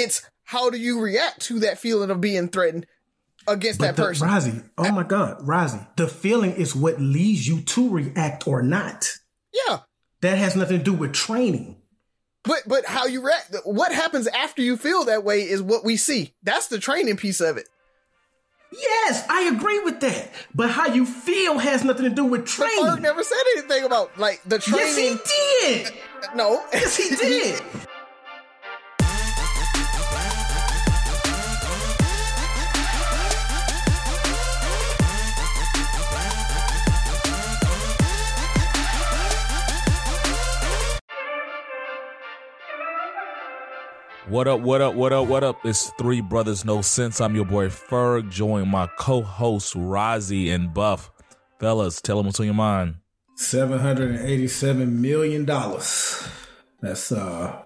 It's how do you react to that feeling of being threatened against But that the, person? Razi, oh my God, Razi, the feeling is what leads you to react or not. yeah. That has nothing to do with training. But but how you react, what happens after you feel that way is what we see. That's the training piece of it. Yes, I agree with that. But how you feel has nothing to do with But training. Ferg never said anything about like the training. yes, he did. no, Yes, he did. What up, what up, what up, what up? It's Three Brothers No Sense. I'm your boy Ferg, joined my co hosts Razi and Buff. Fellas, tell them what's on your mind. Seven hundred and eighty-seven million dollars. That's uh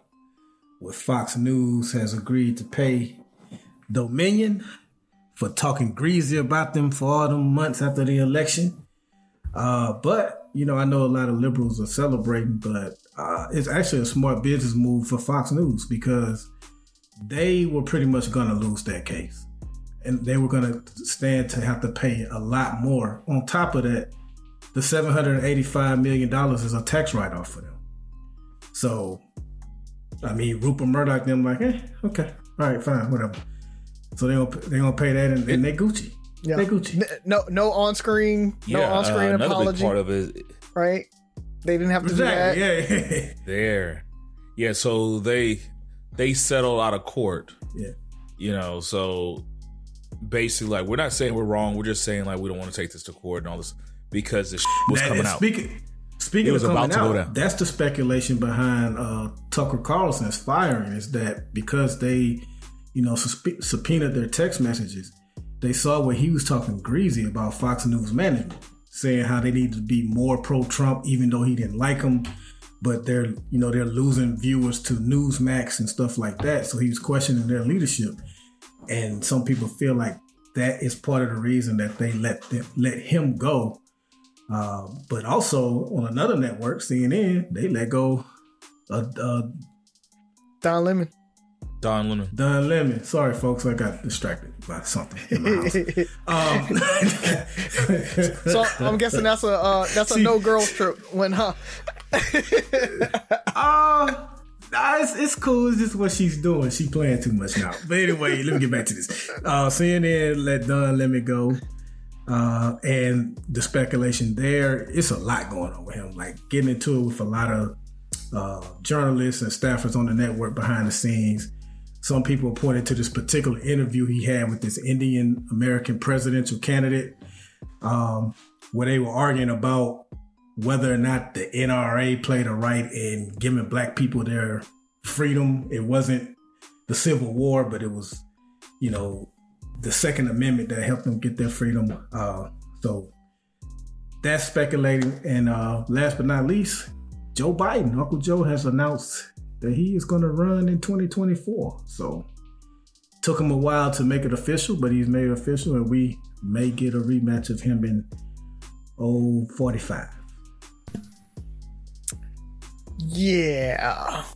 what Fox News has agreed to pay Dominion for talking greasy about them for all them months after the election. Uh, but you know, I know a lot of liberals are celebrating, but uh, it's actually a smart business move for Fox News because they were pretty much going to lose that case, and they were going to stand to have to pay a lot more. On top of that, the seven hundred and eighty-five million dollars is a tax write-off for them. So, I mean, Rupert Murdoch, them like, eh, okay, all right, fine, whatever. So they gonna they gonna pay that, and, and they Gucci, Yeah. they Gucci. No no on screen, no yeah, on screen uh, another apology. big part of it right? They didn't have to Exactly, do that. yeah, yeah, there. Yeah, so they they settled out of court. yeah. You know, so basically, like we're not saying we're wrong. We're just saying like we don't want to take this to court and all this because this was That- coming out. Speaking, speaking It was of coming about to go out, down. that's the speculation behind uh, Tucker Carlson's firing is that because they, you know, suspe- subpoenaed their text messages, they saw where he was talking greasy about Fox News management, saying how they need to be more pro-Trump, even though he didn't like them. But they're, you know, they're losing viewers to Newsmax and stuff like that. So he was questioning their leadership, and some people feel like that is part of the reason that they let them, let him go uh, but also on another network, CNN, they let go of uh, Don Lemon. Don Lemon. Don Lemon. Sorry, folks, I got distracted by something in my house. Um, So I'm guessing that's a uh, that's a See- no girls trip when huh? uh, nah, it's, it's cool. It's just what she's doing. She playing too much now. But anyway, let me get back to this. Uh, CNN let Don Lemon go. Uh, and the speculation there, it's a lot going on with him. Like getting into it with a lot of uh, journalists and staffers on the network behind the scenes. Some people pointed to this particular interview he had with this Indian American presidential candidate, um, where they were arguing about whether or not the NRA played a right in giving black people their freedom. It wasn't the Civil War, but it was, you know, the Second Amendment that helped them get their freedom. Uh, so that's speculating. And uh, last but not least, Joe Biden, Uncle Joe, has announced that he is going to run in 2024. So took him a while to make it official, but he's made it official, and we may get a rematch of him in oh 45. Yeah.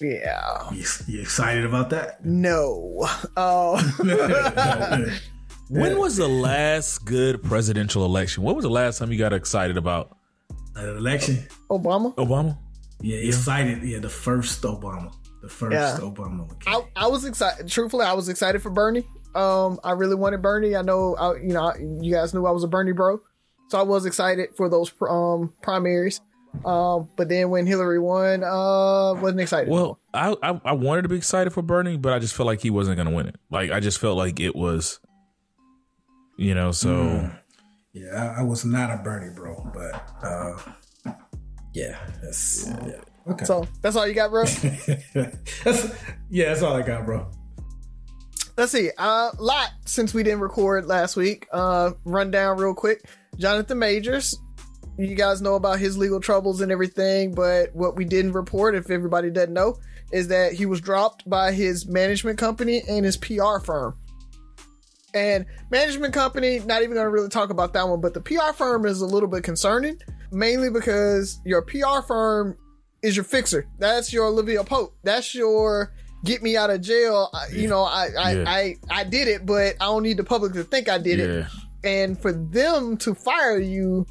Yeah. You, you excited about that? No. Uh, When was the last good presidential election? What was the last time you got excited about An election? Obama. Obama? Yeah, excited. Yeah, the first Obama. The first Yeah. Obama. I, I was excited. Truthfully, I was excited for Bernie. Um, I really wanted Bernie. I know, I, you know, you guys knew I was a Bernie bro, so I was excited for those pr- um primaries. Um, but then when Hillary won, uh, wasn't excited. Well, I, I I wanted to be excited for Bernie, but I just felt like he wasn't going to win it. Like I just felt like it was, you know. So Yeah, I, I was not a Bernie bro, but uh, yeah, that's yeah. Okay. so that's all you got, bro. that's, yeah, that's all I got, bro. Let's see. Uh, lot since we didn't record last week. Uh, run down real quick. Jonathan Majors. You guys know about his legal troubles and everything, but what we didn't report, if everybody doesn't know, is that he was dropped by his management company and his PR firm. And management company, not even going to really talk about that one, but the PR firm is a little bit concerning, mainly because your PR firm is your fixer. That's your Olivia Pope. That's your get me out of jail. I- You know, I I, Yeah. I I did it, but I don't need the public to think I did it. And for them to fire you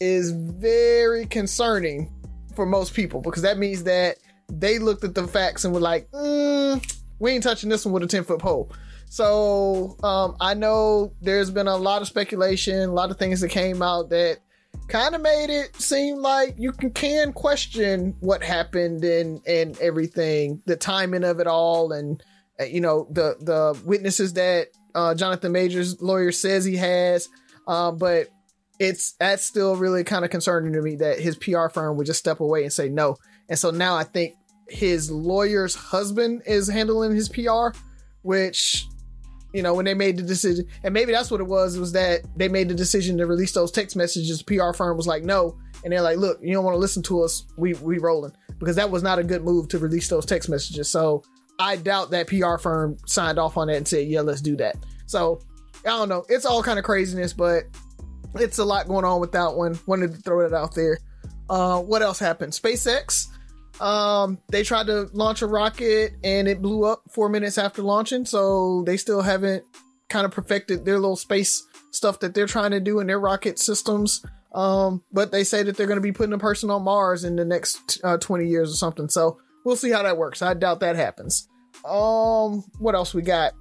is very concerning for most people because that means that they looked at the facts and were like, mm, "We ain't touching this one with a ten foot pole." So um, I know there's been a lot of speculation, a lot of things that came out that kind of made it seem like you can, can question what happened and and everything, the timing of it all, and uh, you know the the witnesses that uh, Jonathan Majors lawyer says he has, uh, but it's that's still really kind of concerning to me that his PR firm would just step away and say no, and so now I think his lawyer's husband is handling his PR, which you know when they made the decision and maybe that's what it was was that they made the decision to release those text messages. The pr firm was like no. And they're like look you don't want to listen to us. We we rolling. Because that was not a good move to release those text messages. So i doubt that pr firm signed off on that and said yeah let's do that. So i don't know. It's all kind of craziness but it's a lot going on with that one. Wanted to throw it out there. Uh what else happened? SpaceX um, they tried to launch a rocket and it blew up four minutes after launching, so they still haven't kind of perfected their little space stuff that they're trying to do in their rocket systems. Um, but they say that they're going to be putting a person on Mars in the next uh, 20 years or something. So we'll see how that works. I doubt that happens. Um, what else we got?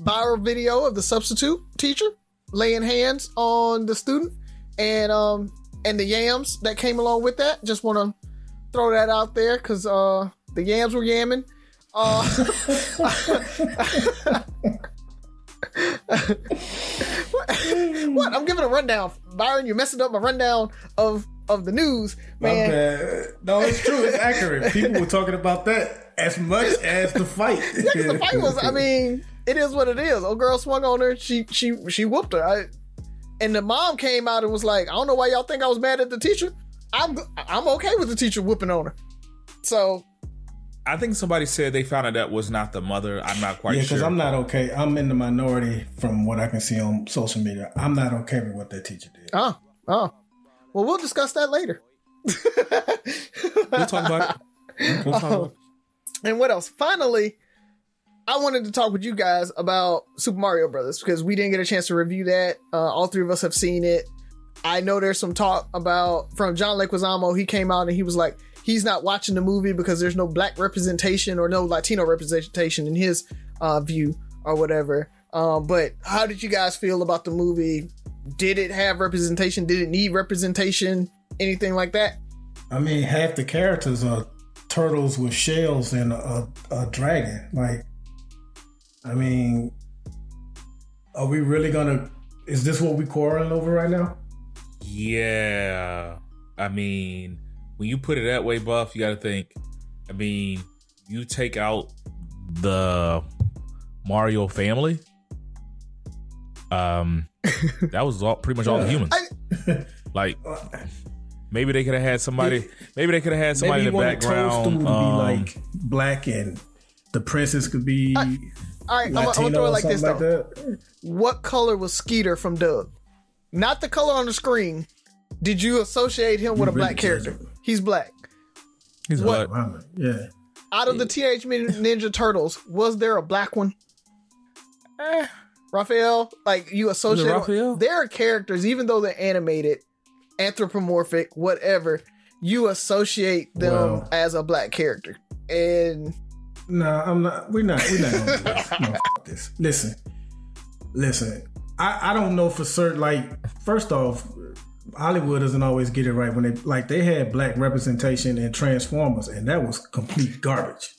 Viral video of the substitute teacher laying hands on the student and um and the yams that came along with that. Just want to throw that out there because uh the yams were yamming. Uh, what? I'm giving a rundown, Byron. You're messing up my rundown of of the news, My man. bad. No, it's true. It's accurate. People were talking about that as much as the fight. Yeah, the fight was. I mean, it is what it is. Old girl swung on her. She she she whooped her. I, and the mom came out and was like, "I don't know why y'all think I was mad at the teacher. I'm I'm okay with the teacher whooping on her." So I think somebody said they found out that was not the mother. I'm not quite sure. Yeah, sure. because I'm not okay. I'm in the minority from what I can see on social media. I'm not okay with what that teacher did. oh oh, well we'll discuss that later. We'll talk about it. We'll talk about it. And what else? Finally, I wanted to talk with you guys about Super Mario Brothers because we didn't get a chance to review that. Uh, all three of us have seen it. I know there's some talk about from John Leguizamo. He came out and he was like, he's not watching the movie because there's no black representation or no Latino representation in his uh, view or whatever. Um, but how did you guys feel about the movie? Did it have representation? Did it need representation? Anything like that? I mean, half the characters are turtles with shells and a, a dragon. Like, I mean, are we really gonna? Is this what we quarreling over right now? Yeah. I mean, when you put it that way, Buff, you got to think. I mean, you take out the Mario family. Um, that was all pretty much all the humans. like, maybe they could have had somebody. Maybe they could have had somebody Maybe in the want Toadstool background. to um, be like black and the princess could be All right, I'm, gonna- I'm gonna throw it like this though. like what color was Skeeter from Doug? Not the color on the screen. Did you associate him with a really black character? judging. He's black. he's what- what? Wow, Yeah. Out of the Teenage Mutant Ninja Turtles, was there a black one? Eh, Raphael, like you associate Raphael? there are characters, even though they're animated, anthropomorphic, whatever, you associate them Well- as a black character. And No, I'm not. We're not. We're not gonna do this. No, f- this. Listen, listen. I I don't know for certain. Like, first off, Hollywood doesn't always get it right when they like they had black representation in Transformers, and that was complete garbage.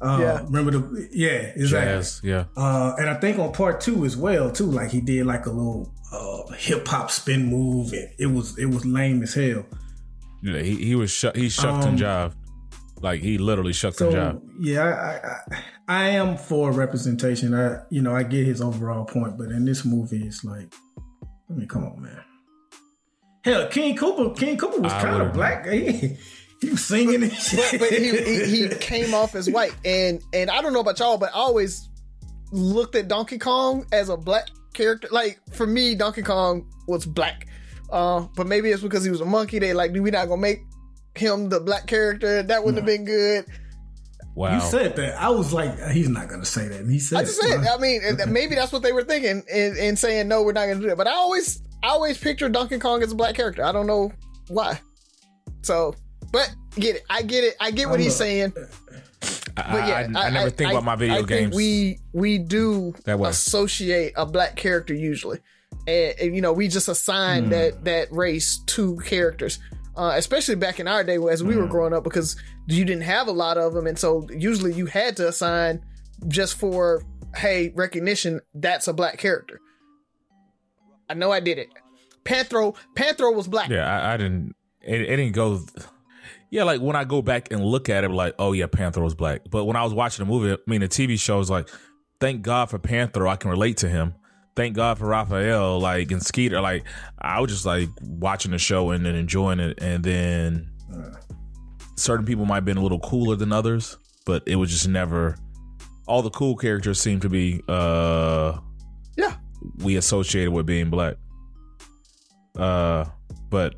Uh, Yeah. Remember the yeah exactly. Jazz, yeah. Uh, and I think on part two as well too. Like he did like a little uh, hip hop spin move, and it was it was lame as hell. Yeah, he, he was shu- he shucked and Um, jived. Like he literally shucked So and jived. yeah, I, I I am for representation. I you know I get his overall point, but in this movie, it's like, I mean, come on, man. Hell, King Koopa, King Koopa was kind of black. He, he was singing and but, shit. but he, he he came off as white, and and I don't know about y'all, but I always looked at Donkey Kong as a black character. Like for me, Donkey Kong was black. Uh, but maybe it's because he was a monkey. They like, we're not gonna make him the black character. That wouldn't have been good. Wow. You said that. I was like, he's not gonna say that. And he said, I just said, it. I mean, maybe that's what they were thinking and, in saying no, we're not going to do that. But I always, I always picture Donkey Kong as a black character. I don't know why. So, but get it. I get it. I get what I'm he's saying. But yeah, I, I never think about my video I games. Think we we do That way. associate a black character usually, and, and, you know we just assign Hmm. that that race to characters. Uh, especially back in our day as we were Hmm. growing up, because you didn't have a lot of them, and so usually you had to assign just for hey recognition. That's a black character. I know I did it. Panthro Panthro was black. yeah, I, I didn't. It, it didn't go. Yeah, like when I go back and look at it, like, oh yeah, Panther was black. But when I was watching the movie, I mean, the TV show is like, thank God for Panther, I can relate to him. Thank God for Raphael, like and Skeeter. Like I was just like watching the show and then enjoying it, and then certain people might have been a little cooler than others, but it was just never. All the cool characters seem to be uh Yeah. we associated with being black. Uh, but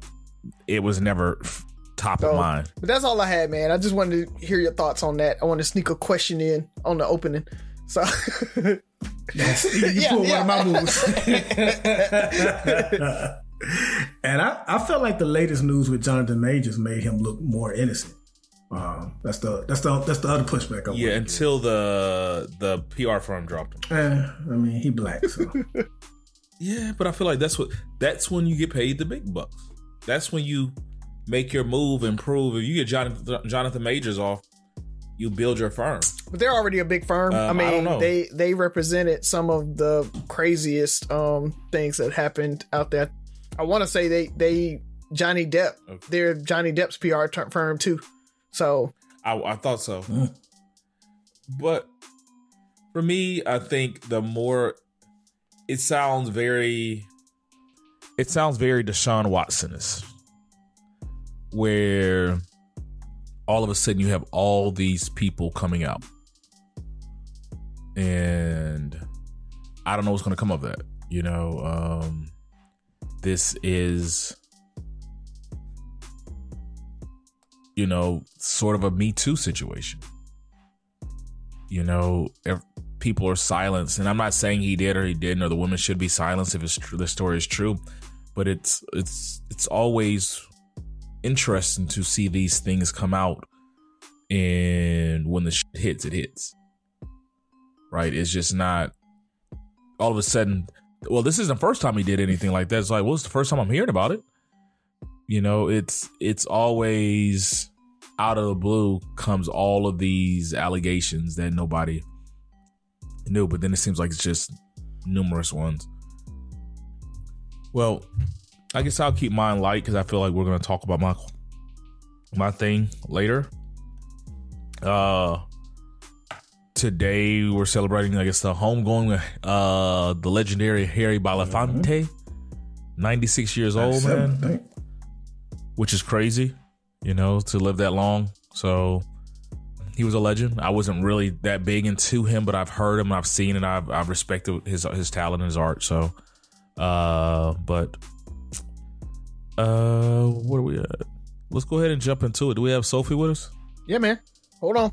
it was never f- top of mind. But that's all I had, man. I just wanted to hear your thoughts on that. I want to sneak a question in on the opening. So Yes, you Yeah, pulled yeah. one of my moves. and I, I felt like the latest news with Jonathan Majors made him look more innocent. Um, that's the that's the that's the other pushback. I Yeah, until the the PR firm dropped him. Eh, I mean, he black, so Yeah, but I feel like that's what that's when you get paid the big bucks. That's when you make your move and prove. If you get Jonathan, Jonathan Majors off, you build your firm. But they're already a big firm. Um, I I mean, don't know. they they represented some of the craziest um things that happened out there. I want to say they they Johnny Depp. Okay. They're Johnny Depp's PR ter- firm too. So I, I thought so, Mm. but for me, I think the more it sounds very, it sounds very Deshaun Watson is, where all of a sudden you have all these people coming out, and I don't know what's going to come of that. You know, um, this is you know, sort of a Me Too situation. You know, ev- people are silenced, and I'm not saying he did or he didn't, or the women should be silenced if the story is true. But it's it's it's always interesting to see these things come out, and when the shit hits, it hits. Right? It's just not all of a sudden. Well, this isn't the first time he did anything like that. It's like, well, it's the first time I'm hearing about it you know it's it's always out of the blue comes all of these allegations that nobody knew but then it seems like it's just numerous ones well i guess i'll keep mine light because i feel like we're going to talk about my my thing later uh today we're celebrating i guess the homegoing uh the legendary harry belafonte 96 years old man which is crazy, you know, to live that long. So he was a legend. I wasn't really that big into him, but I've heard him, I've seen it, I've I've respected his his talent and his art. So, uh, but uh, what are we at? Let's go ahead and jump into it. Do we have Sophie with us? yeah, man. Hold on.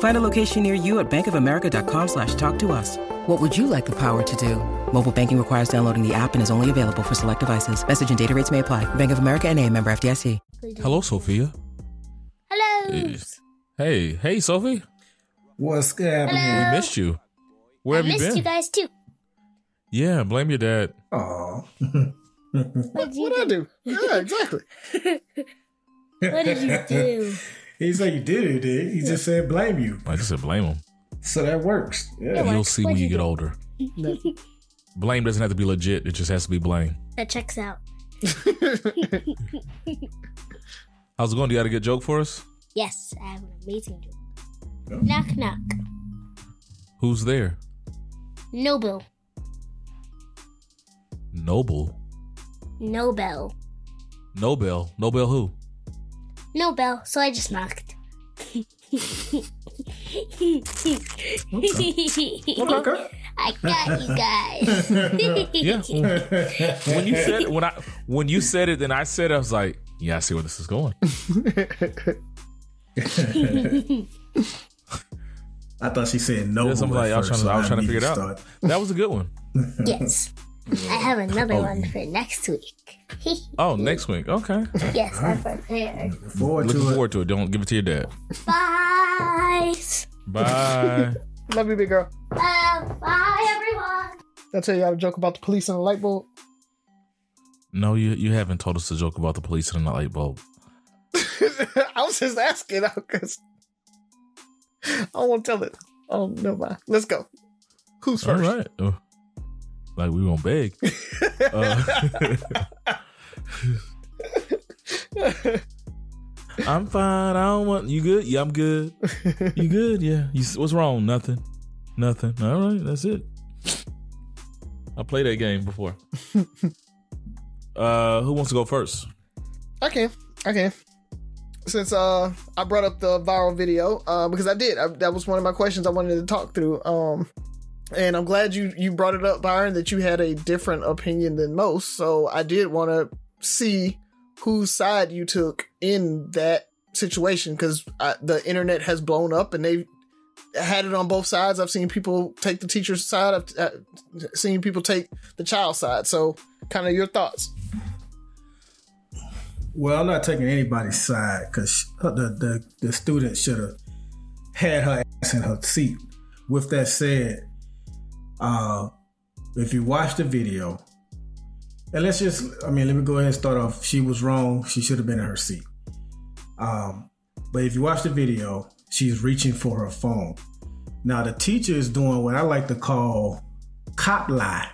Find a location near you at bankofamerica.com slash talk to us. What would you like the power to do? Mobile banking requires downloading the app and is only available for select devices. Message and data rates may apply. Bank of America and a member FDIC. Hello, Sophia. Hello. Eh, hey, hey, Sophie. What's happening? We missed you. Where I have you missed been? you guys too. Yeah, blame your dad. Oh, What did What I do? do? Yeah, exactly. What did you do? He said you did it, did he? just said blame you. I just said blame him. So that works. Yeah. You'll see when you you get older. Blame doesn't have to be legit. It just has to be blame. That checks out. How's it going? Do you got a good joke for us? Yes, I have an amazing joke. Oh. Knock knock. Who's there? Nobel. Noble. Nobel. Nobel. Nobel who? Nobel. So I just knocked. Okay. I got you guys. Yeah. when you said it, when I when you said it, then I said I was like, yeah, I see where this is going. I thought she said no. Yes, I'm like, I was trying to, I was trying to figure it out. That was a good one. yes. I have another one for next week. Oh, next week. Okay. yes, I'm prepared. Forward Looking to it. forward to it. Don't give it to your dad. Bye. Bye. Love you, big girl. Uh, bye, everyone. I tell you how to joke about the police and the light bulb. No, you you haven't told us a joke about the police and the light bulb. I was just asking because I won't tell it. Oh, no, mind. Let's go. Who's All first? right. Like we gonna beg. Uh, I'm fine. I don't want you. Good? Yeah, I'm good. You good? Yeah. You, what's wrong? Nothing. Nothing. All right. That's it. I played that game before. uh, who wants to go first? I can. I can. Since uh I brought up the viral video, uh, because I did. I, that was one of my questions I wanted to talk through. Um and I'm glad you you brought it up, Byron, that you had a different opinion than most. So I did want to see whose side you took in that situation because the internet has blown up and they had it on both sides. I've seen people take the teacher's side. I've uh, seen people take the child side. So, kind of your thoughts. Well, I'm not taking anybody's side because the, the the student should have had her ass in her seat. With that said, uh, if you watch the video, and let's just, I mean, let me go ahead and start off. She was wrong. She should have been in her seat. Um, but if you watch the video, she's reaching for her phone. Now the teacher is doing what I like to call cop lie,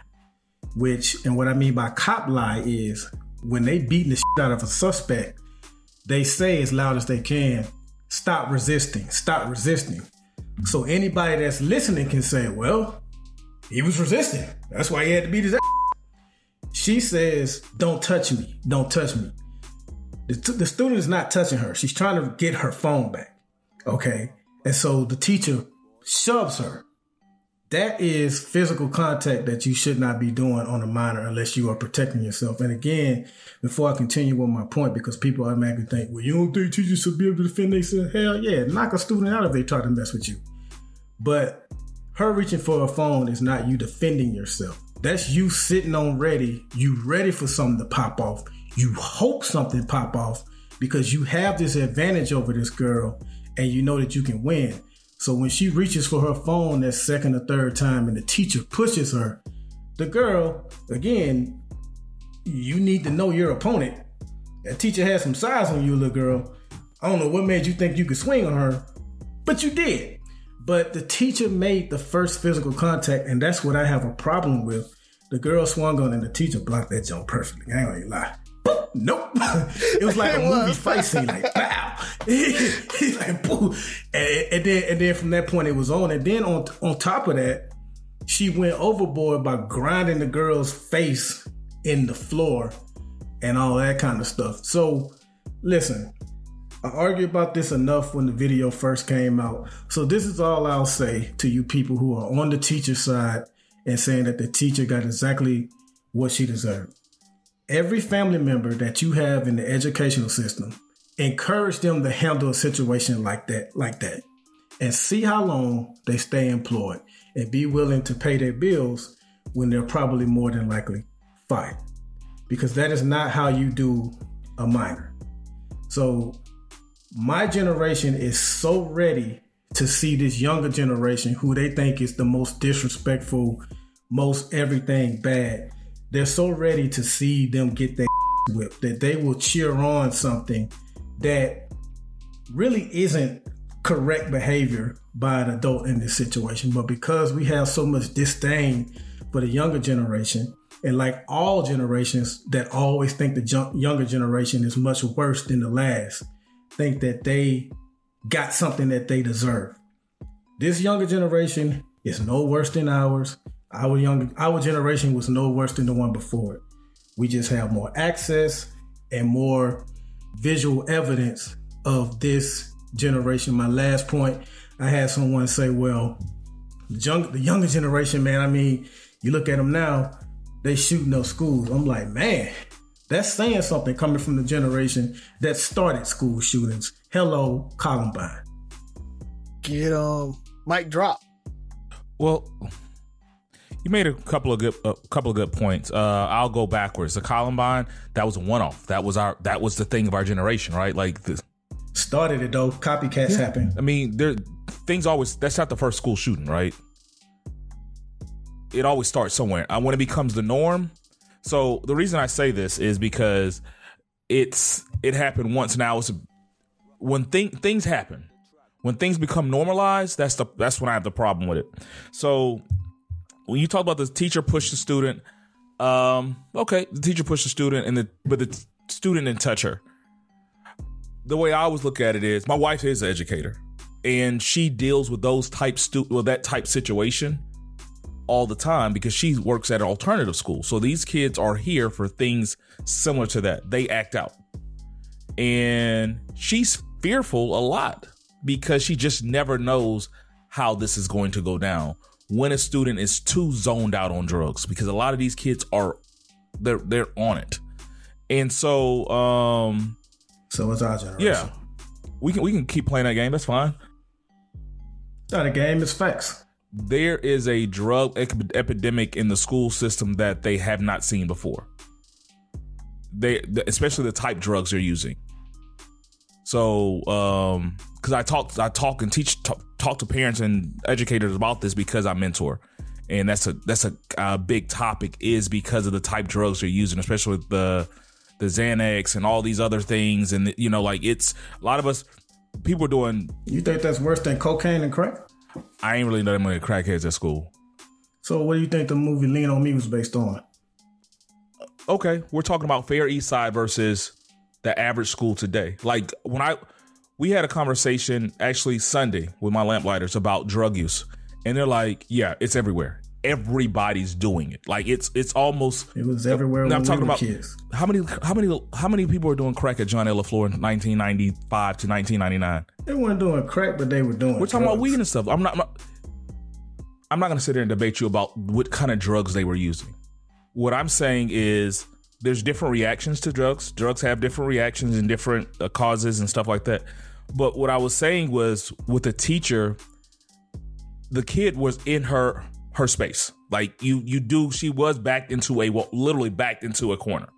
which, and what I mean by cop lie is when they beating the shit out of a suspect, they say as loud as they can, stop resisting, stop resisting. So anybody that's listening can say, well, he was resisting. That's why he had to beat his ass. She says, don't touch me, don't touch me. The, t- the student is not touching her. She's trying to get her phone back. Okay. And so the teacher shoves her. That is physical contact that you should not be doing on a minor unless you are protecting yourself. And again, before I continue with my point, because people automatically think, well, you don't think teachers should be able to defend themselves? Hell yeah, knock a student out if they try to mess with you. But her reaching for a phone is not you defending yourself. That's you sitting on ready. You ready for something to pop off. You hope something pop off because you have this advantage over this girl and you know that you can win. So when she reaches for her phone that second or third time and the teacher pushes her, the girl, again, you need to know your opponent. That teacher has some size on you, little girl. I don't know what made you think you could swing on her, but you did. But the teacher made the first physical contact, and that's what I have a problem with. The girl swung on, and the teacher blocked that jump perfectly. I ain't gonna lie. Nope. it was like a movie fight scene, like pow. He's like boo. And, and then and then from that point it was on. And then on on top of that, she went overboard by grinding the girl's face in the floor and all that kind of stuff. So listen, I argued about this enough when the video first came out. So this is all I'll say to you people who are on the teacher side and saying that the teacher got exactly what she deserved every family member that you have in the educational system, encourage them to handle a situation like that, like that, and see how long they stay employed and be willing to pay their bills when they're probably more than likely fired. Because that is not how you do a minor. So my generation is so ready to see this younger generation who they think is the most disrespectful, most everything bad they're so ready to see them get their whipped that they will cheer on something that really isn't correct behavior by an adult in this situation. But because we have so much disdain for the younger generation, and like all generations that always think the younger generation is much worse than the last, think that they got something that they deserve. This younger generation is no worse than ours. Our young our generation was no worse than the one before it. We just have more access and more visual evidence of this generation. My last point, I had someone say, well, the, young, the younger generation, man, I mean, you look at them now, they shooting up schools. I'm like, man, that's saying something coming from the generation that started school shootings. Hello, Columbine. Get um, Mike drop. Well, you made a couple of good a couple of good points. Uh, I'll go backwards. The Columbine that was a one off. That was our that was the thing of our generation, right? Like the started it though. Copycats yeah. happen. I mean, there things always. That's not the first school shooting, right? It always starts somewhere. And uh, when it becomes the norm. So the reason I say this is because it's it happened once. Now it's when thing, things happen. When things become normalized, that's the that's when I have the problem with it. So when you talk about the teacher push the student, um, okay, the teacher pushed the student, and the but the student didn't touch her. The way I always look at it is, my wife is an educator, and she deals with those type stu with that type situation all the time because she works at an alternative school. So these kids are here for things similar to that. They act out, and she's fearful a lot because she just never knows how this is going to go down when a student is too zoned out on drugs because a lot of these kids are they're they're on it. And so um so it's our generation. Yeah. We can we can keep playing that game. That's fine. Not a game, it's facts. There is a drug epidemic in the school system that they have not seen before. They especially the type drugs they're using. So um because I talk I talk and teach talk, talk to parents and educators about this because I mentor, and that's a that's a, a big topic is because of the type drugs they're using, especially the the Xanax and all these other things, and you know, like it's a lot of us people are doing. You think that's worse than cocaine and crack? I ain't really know that many crackheads at school. So, what do you think the movie Lean on Me was based on? Okay, we're talking about Fair East Side versus the average school today. Like when I we had a conversation actually Sunday with my lamplighters about drug use, and they're like, "Yeah, it's everywhere. Everybody's doing it. Like it's it's almost it was everywhere." I'm talking we about kids. how many how many how many people were doing crack at John L. LaFleur in 1995 to 1999? They weren't doing crack, but they were doing. We're talking drugs. about weed and stuff. I'm not. I'm not, I'm not going to sit there and debate you about what kind of drugs they were using. What I'm saying is there's different reactions to drugs. Drugs have different reactions and different uh, causes and stuff like that. But what I was saying was with the teacher, the kid was in her her space. Like you you do she was backed into a well, literally backed into a corner.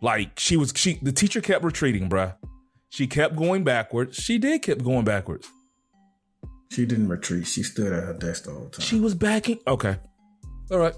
Like she was she the teacher kept retreating, bruh. She kept going backwards. She did keep going backwards. She didn't retreat. She stood at her desk the whole time. She was backing. Okay. All right.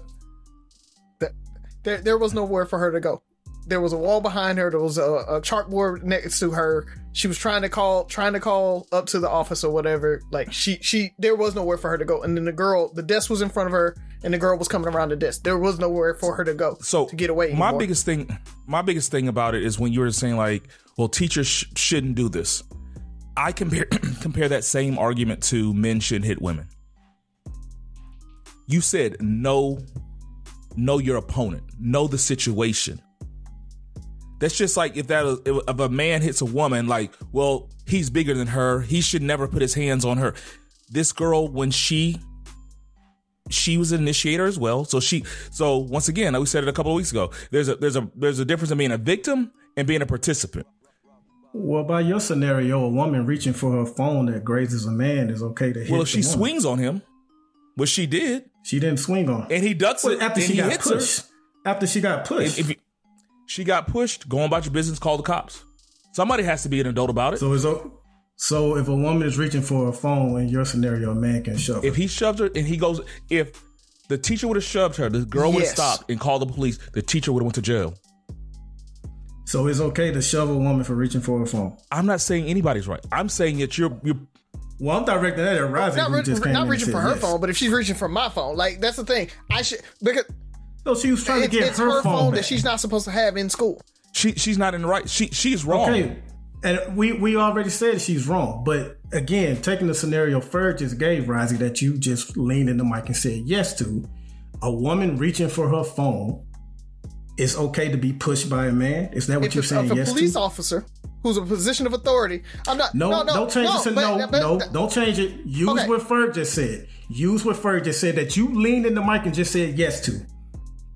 There, there was nowhere for her to go. There was a wall behind her. There was a, a chalkboard next to her. She was trying to call, trying to call up to the office or whatever. Like she, she, there was nowhere for her to go. And then the girl, the desk was in front of her, and the girl was coming around the desk. There was nowhere for her to go. So to get away. Anymore. My biggest thing, my biggest thing about it is when you were saying like, well, teachers sh- shouldn't do this. I compare compare that same argument to men should hit women. You said no know your opponent, know the situation. That's just like if that if a man hits a woman, like, well, he's bigger than her. He should never put his hands on her. This girl, when she she was an initiator as well. So she so once again, we said it a couple of weeks ago, there's a there's a there's a difference in being a victim and being a participant. Well, by your scenario, a woman reaching for her phone that grazes a man is okay to hit. Well, if she woman. swings on him, which she did, she didn't swing on. Him. and he ducks well, it after she got pushed. Her. After she got pushed. If, if she got pushed, go on about your business, call the cops. Somebody has to be an adult about it. So is so if a woman is reaching for a phone in your scenario, a man can shove. If he shoves her and he goes, if The teacher would have shoved her. The girl would have Yes. stopped and called the police. The teacher would have went to jail. So it's okay to shove a woman for reaching for a phone. I'm not saying anybody's right. I'm saying that you're you're Well, I'm directing that at Rising, not, who re- just came not reaching for her yes. phone, but if she's reaching for my phone, like that's the thing. I should because No, she was trying it's, to get it's her, her, phone, phone back. that she's not supposed to have in school. she she's not in the right. She she's wrong. Okay. And we, we already said she's wrong. But again, taking the scenario Ferg just gave, Rising, that you just leaned in the mic and said yes to, a woman reaching for her phone, it's okay to be pushed by a man? Is that what If, you're it's, saying if a yes police to? officer who's a position of authority, I'm not. No, no, no, don't change no, this. but- No, but- no, don't change it. Use Okay. what Ferg just said. Use what Ferg just said that you leaned in the mic and just said yes to.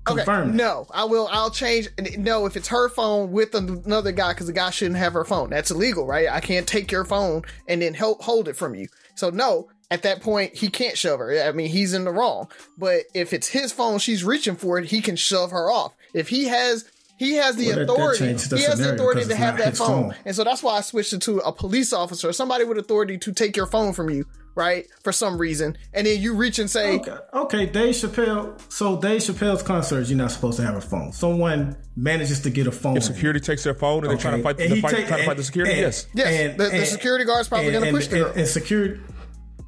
Confirm. Okay, no, I will. I'll change. No, if it's her phone with another guy, because the guy shouldn't have her phone. That's illegal, right? I can't take your phone and then help hold it from you. So no, at that point, he can't shove her. I mean, he's in the wrong. But if it's his phone, she's reaching for it. He can shove her off. If he has. He has the Well, that- that authority. the he has the authority to have that phone. phone. and so that's why I switched it to a police officer, somebody with authority to take your phone from you, right? For some reason, and then you reach and say, Okay, okay, Dave Chappelle. So Dave Chappelle's concerts, you're not supposed to have a phone. Someone manages to get a phone. If security takes their phone and they're trying to fight, And the fight take- trying to fight the security, and- yes. Yes, the- the security guard's probably gonna push the girl. And, and security.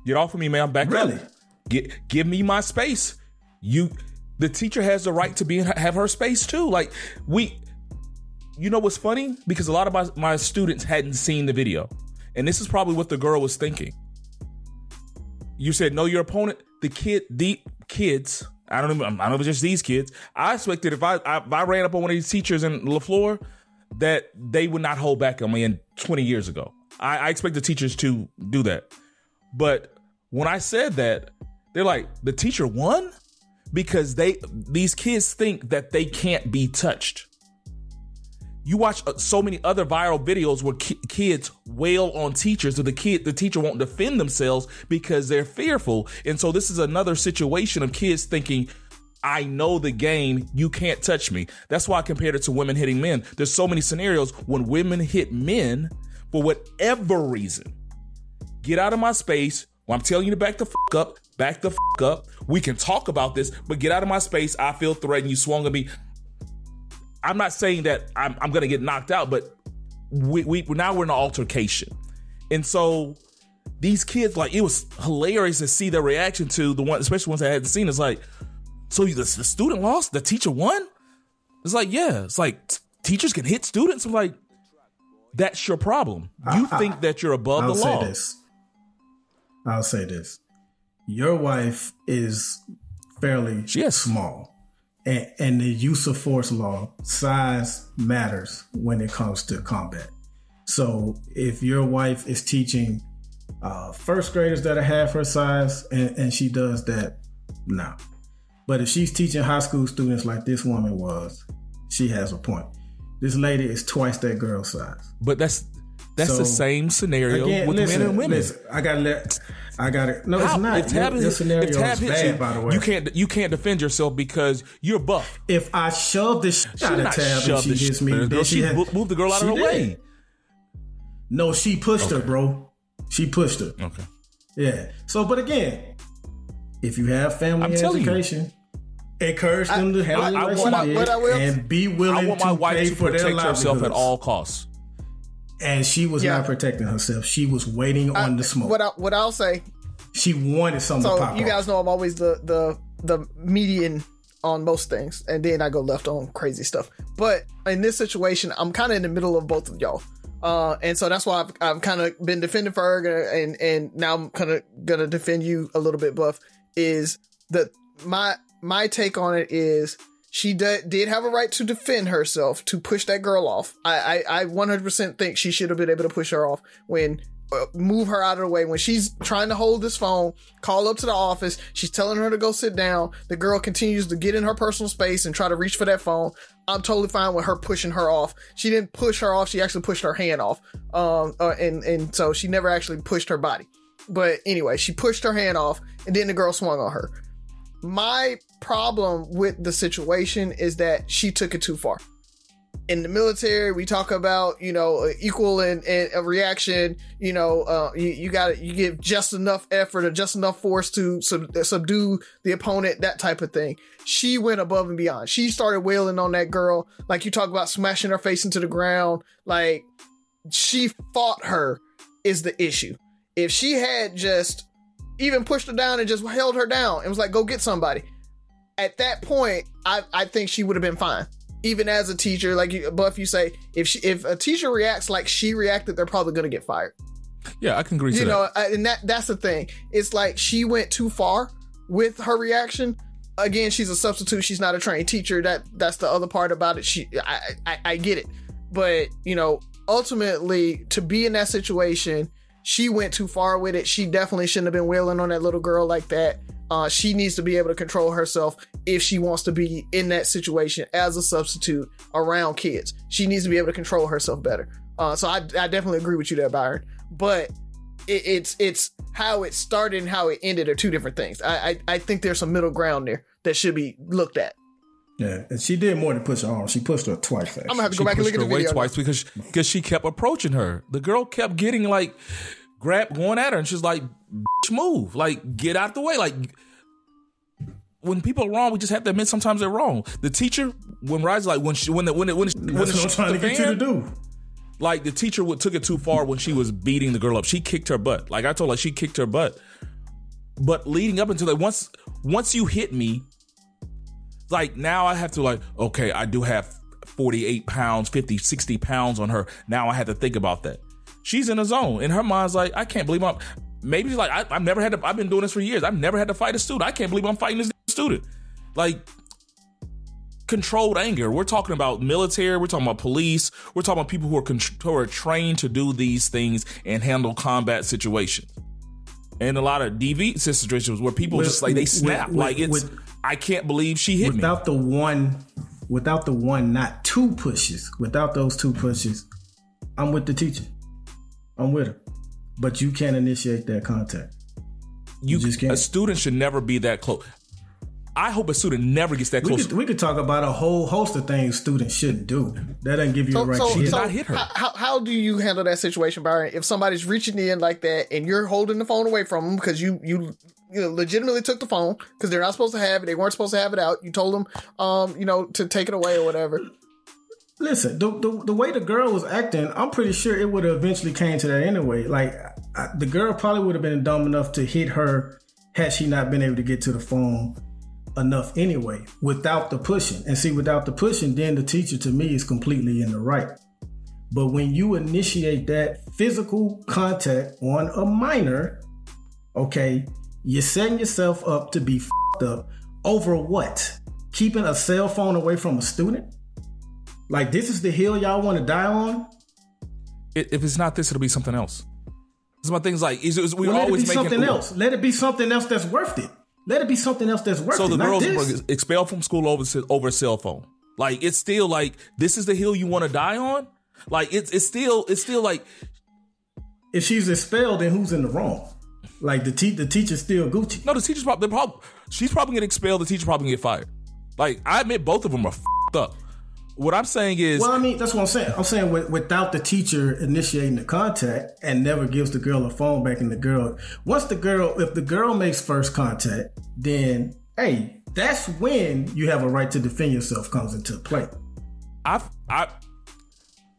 Get off of me, man. I'm back Really? up. Get give me my space. You the teacher has the right to be in, have her space too. Like we you know what's funny? Because a lot of my, my students hadn't seen the video. And this is probably what the girl was thinking. You said know your opponent. The kid, the kids. I don't know. I don't know if it's just these kids. I expected if I, if I ran up on one of these teachers in Lafleur, that they would not hold back on me. In 20 years ago, I, I expect the teachers to do that. But when I said that, they're like, the teacher won because they these kids think that they can't be touched. You watch uh, so many other viral videos where ki- kids wail on teachers, or the kid, the teacher won't defend themselves because they're fearful. And so this is another situation of kids thinking, "I know the game. You can't touch me." That's why I compared it to women hitting men. There's so many scenarios when women hit men for whatever reason. Get out of my space. Well, I'm telling you to back the fuck up. Back the fuck up. We can talk about this, but get out of my space. I feel threatened. You swung at me. I'm not saying that I'm, I'm going to get knocked out, but we, we now we're in an altercation, and so these kids like it was hilarious to see their reaction to the one, especially ones I hadn't seen. It's like, so the, the student lost, the teacher won. It's like, yeah, it's like t- teachers can hit students. I'm like, that's your problem. You think that you're above the law? I'll the say law. this. I'll say this. Your wife is fairly Yes. small. And, and the use of force law, size matters when it comes to combat. So if your wife is teaching uh, first graders that are half her size and, and she does that, no. But if she's teaching high school students like this woman was, she has a point. This lady is twice that girl's size. But that's that's So, the same scenario Again, with listen, men and women. Listen, I gotta let. I got it. No, How- it's not. If Tab, your, your scenario if Tab is hits bad, you, by the way. you can't you can't defend yourself because you're buff. If I shove the shit out of Tab and she hits me, the then she She had- moved the girl out of her did. way. No, she pushed her, bro. She pushed her. Okay. Yeah. So, but again, if you have family I'm and telling you. education, encourage them to have I- a I want relationship my- I and be I willing want my to wife pay to for their protect herself at all costs. And she was Yeah. not protecting herself. She was waiting on the smoke. What I, what I'll say. she wanted something to So pop you guys off. know I'm always the the the median on most things, and then I go left on crazy stuff. But in this situation, I'm kind of in the middle of both of y'all. Uh, and so that's why I've, I've kind of been defending Ferg, and and now I'm kind of gonna defend you a little bit, Buff. Is that my my take on it is she did, did have a right to defend herself to push that girl off. I I, I 100% think she should have been able to push her off when uh, move her out of the way. When she's trying to hold this phone call up to the office she's telling her to go sit down. The girl continues to get in her personal space and try to reach for that phone. I'm totally fine with her pushing her off. She didn't push her off she actually pushed her hand off. Um uh, and and so she never actually pushed her body. But anyway she pushed her hand off and then the girl swung on her my problem with the situation is that she took it too far in the military, we talk about you know equal and, a reaction. You know, uh, you, you got you give just enough effort or just enough force to sub, subdue the opponent, that type of thing. She went above and beyond. She started wailing on that girl, like you talk about smashing her face into the ground. Like she fought her is the issue. If she had just even pushed her down and just held her down and was like, "Go get somebody," at that point, I I think she would have been fine even as a teacher, like you, Buff, you say if she, if a teacher reacts like she reacted, they're probably going to get fired. Yeah, I can agree. You know, that. and that that's the thing. It's like she went too far with her reaction. Again, she's a substitute. She's not a trained teacher. That that's the other part about it. She, I, I, I get it, but you know, ultimately, to be in that situation, she went too far with it. She definitely shouldn't have been wailing on that little girl like that. Uh, she needs to be able to control herself if she wants to be in that situation as a substitute around kids. She needs to be able to control herself better. Uh, so I, I definitely agree with you there, Byron. But it, it's it's how it started and how it ended are two different things. I, I I think there's some middle ground there that should be looked at. Yeah, and she did more than push her arm. She pushed her twice. Actually. I'm gonna have to She go back and pushed look at her the way video. twice because because she kept approaching her. The girl kept getting like grab going at her, and she's like, "Bitch, "Move! Like get out the way!" Like when people are wrong, we just have to admit sometimes they're wrong. The teacher, when Rise like when she when the when it, when, it, when That's it what trying to the get you to do. like the teacher would, took it too far when she was beating the girl up. She kicked her butt. Like I told her, she kicked her butt. But leading up until that, once once you hit me, like now I have to like, okay, I do have 48 pounds, 50, 60 pounds on her. Now I have to think about that. She's in a zone. In her mind's like, I can't believe I'm maybe she's like, I, I've never had to, I've been doing this for years. I've never had to fight a student. I can't believe I'm fighting this student. Like controlled anger. We're talking about military. We're talking about police. We're talking about people who are con- who are trained to do these things and handle combat situations. And a lot of DV situations where people With- just like they snap. with- like it's with- I can't believe she hit me. without the one, without the one, not two pushes. Without those two pushes, I'm with the teacher. I'm with her, but you can't initiate that contact. You, just can't. a student should never be that close. I hope a student never gets that We close. could, we could talk about a whole host of things students shouldn't do. That doesn't give you So, a right so, to hit. so not hit her. How, how, how do you handle that situation, Byron? If somebody's reaching in like that and you're holding the phone away from them because you you you know, legitimately took the phone because they're not supposed to have it, they weren't supposed to have it out. You told them, um, you know, to take it away or whatever. Listen, the, the the way the girl was acting, I'm pretty sure it would have eventually came to that anyway. Like I, the girl probably would have been dumb enough to hit her had she not been able to get to the phone enough anyway, without the pushing. And see, without the pushing, then the teacher to me is completely in the right. But when you initiate that physical contact on a minor, okay, you're setting yourself up to be fed up over what? Keeping a cell phone away from a student? Like this is the hill y'all want to die on? If it's not this, it'll be something else. It's my things like is, is we Well, let it always be making something else. Let it be something else that's worth it. Let it be something else that's worth So it. So the girls were expelled from school over over a cell phone. Like it's still like this is the hill you want to die on. Like it's it's still it's still like If she's expelled, then who's in the wrong? Like the te- the teacher's still Gucci. no the teacher's probably prob- she's probably gonna get expelled. The teacher probably gonna get fired. Like I admit both of them are fed up. What I'm saying is Well, I mean, that's what I'm saying. I'm saying with, without the teacher initiating the contact and never gives the girl a phone back, and the girl, once the girl, if the girl makes first contact, then hey, that's when you have a right to defend yourself comes into play. I I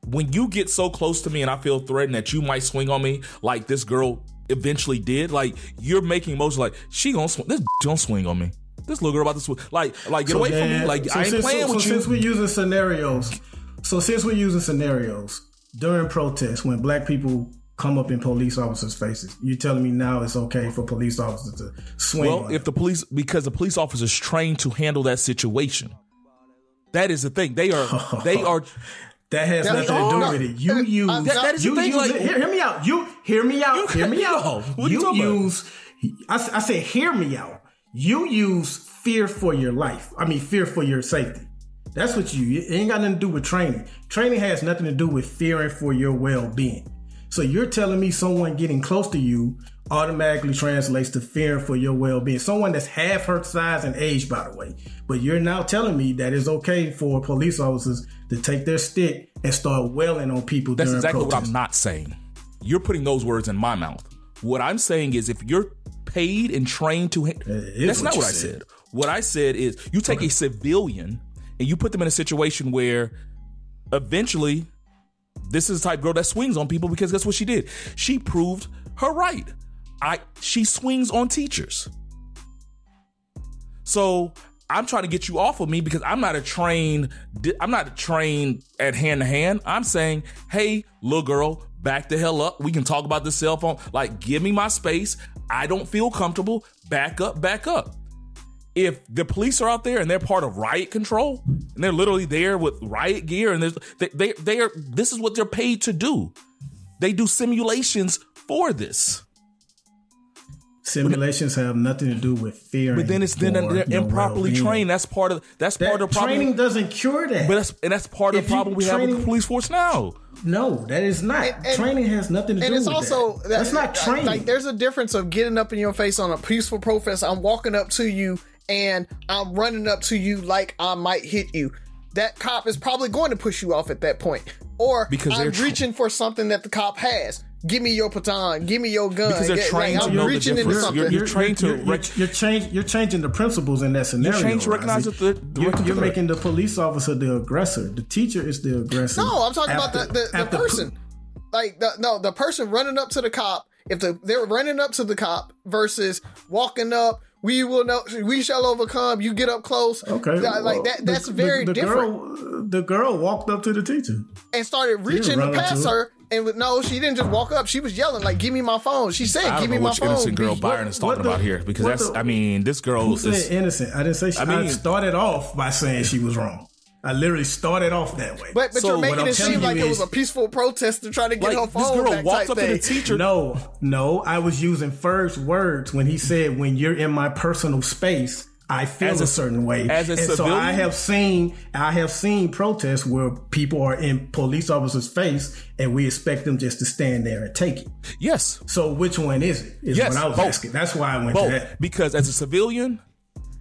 when you get so close to me and I feel threatened that you might swing on me like this girl eventually did, like you're making motion like she gonna swing this gonna swing on me. This little girl about to swing. Like like get So away from me. Like so I ain't since, playing so, with so you. Since we're using scenarios, so since we're using scenarios during protests when black people come up in police officers' faces, you telling me now it's okay for police officers to swing? Well, if the police, because the police officers trained to handle that situation, that is the thing. They are, they are. That has That- nothing to do no. with it. You Uh, use that- that is the you thing, use like- hear, hear me out. You hear me out. Hear me out. What you you talking about? use. I, I said, hear me out. You use fear for your life. I mean, fear for your safety. That's what you. It ain't got nothing to do with training. Training has nothing to do with fearing for your well being. So you're telling me someone getting close to you automatically translates to fearing for your well-being. Someone that's half her size and age, by the way. But you're now telling me that it's okay for police officers to take their stick and start wailing on people. That's during exactly protests. what I'm not saying. You're putting those words in my mouth. What I'm saying is if you're paid and trained to, is that's what not what I said. said. What I said is you take a civilian and you put them in a situation where eventually this is the type of girl that swings on people because that's what she did. She proved her right. I she swings on teachers. So I'm trying to get you off of me because I'm not a trained I'm not a trained at hand to hand. I'm saying, hey, little girl, back the hell up. We can talk about the cell phone. Like, give me my space. I don't feel comfortable. Back up, back up. If the police are out there and they're part of riot control and they're literally there with riot gear and they they, they are this is what they're paid to do. They do simulations for this. Simulations have nothing to do with fear. But then it's then they're improperly trained. That's part of that's That part of the problem. training doesn't cure that. but that's and that's part of If the you problem we have with training- the police force now. no, that is not. And- and- training has nothing to do with and it's also that. That's not training. Like, there's a difference of getting up in your face on a peaceful protest. I'm walking up to you and I'm running up to you like I might hit you. That cop is probably going to push you off at that point, or Because I'm they're tra- reaching for something that the cop has. Give me your baton. Give me your gun. Because they're trained like, to I'm know the reaching into difference. something. You're- you're trained to you're, rec- you're, change, you're changing the principles in that scenario. trained to recognize Razi. that the- you're, the- you're making the police officer the aggressor. The teacher is the aggressor. No, I'm talking After- about the, the, the after person. Like the, no, the person running up to the cop. If the they're running up to the cop versus walking up, we will know. We shall overcome. You get up close. Okay, like well, that. That's the- very the, the different. Girl, the girl walked up to the teacher. and started reaching to run up pass to her. And with, no, she didn't just walk up. She was yelling like, "Give me my phone." She said, "Give me know my which phone." innocent girl B." Byron is talking the- about here because that's the- I mean this girl Who is said innocent? I didn't say. She, I I, mean- started off by saying she was wrong. I literally started off that way. But but So you're making it seem you like it was a peaceful protest to try to get her like this phone girl back walks type up to the teacher. No, no, I was using first words when he said, "When you're in my personal space, I feel As a, a- certain way." as a and so? I have seen, I have seen protests where people are in police officers' face, and we expect them just to stand there and take it. Yes, So which one is it? Is Yes, what I was both. asking. That's why I went to both that. because as a civilian,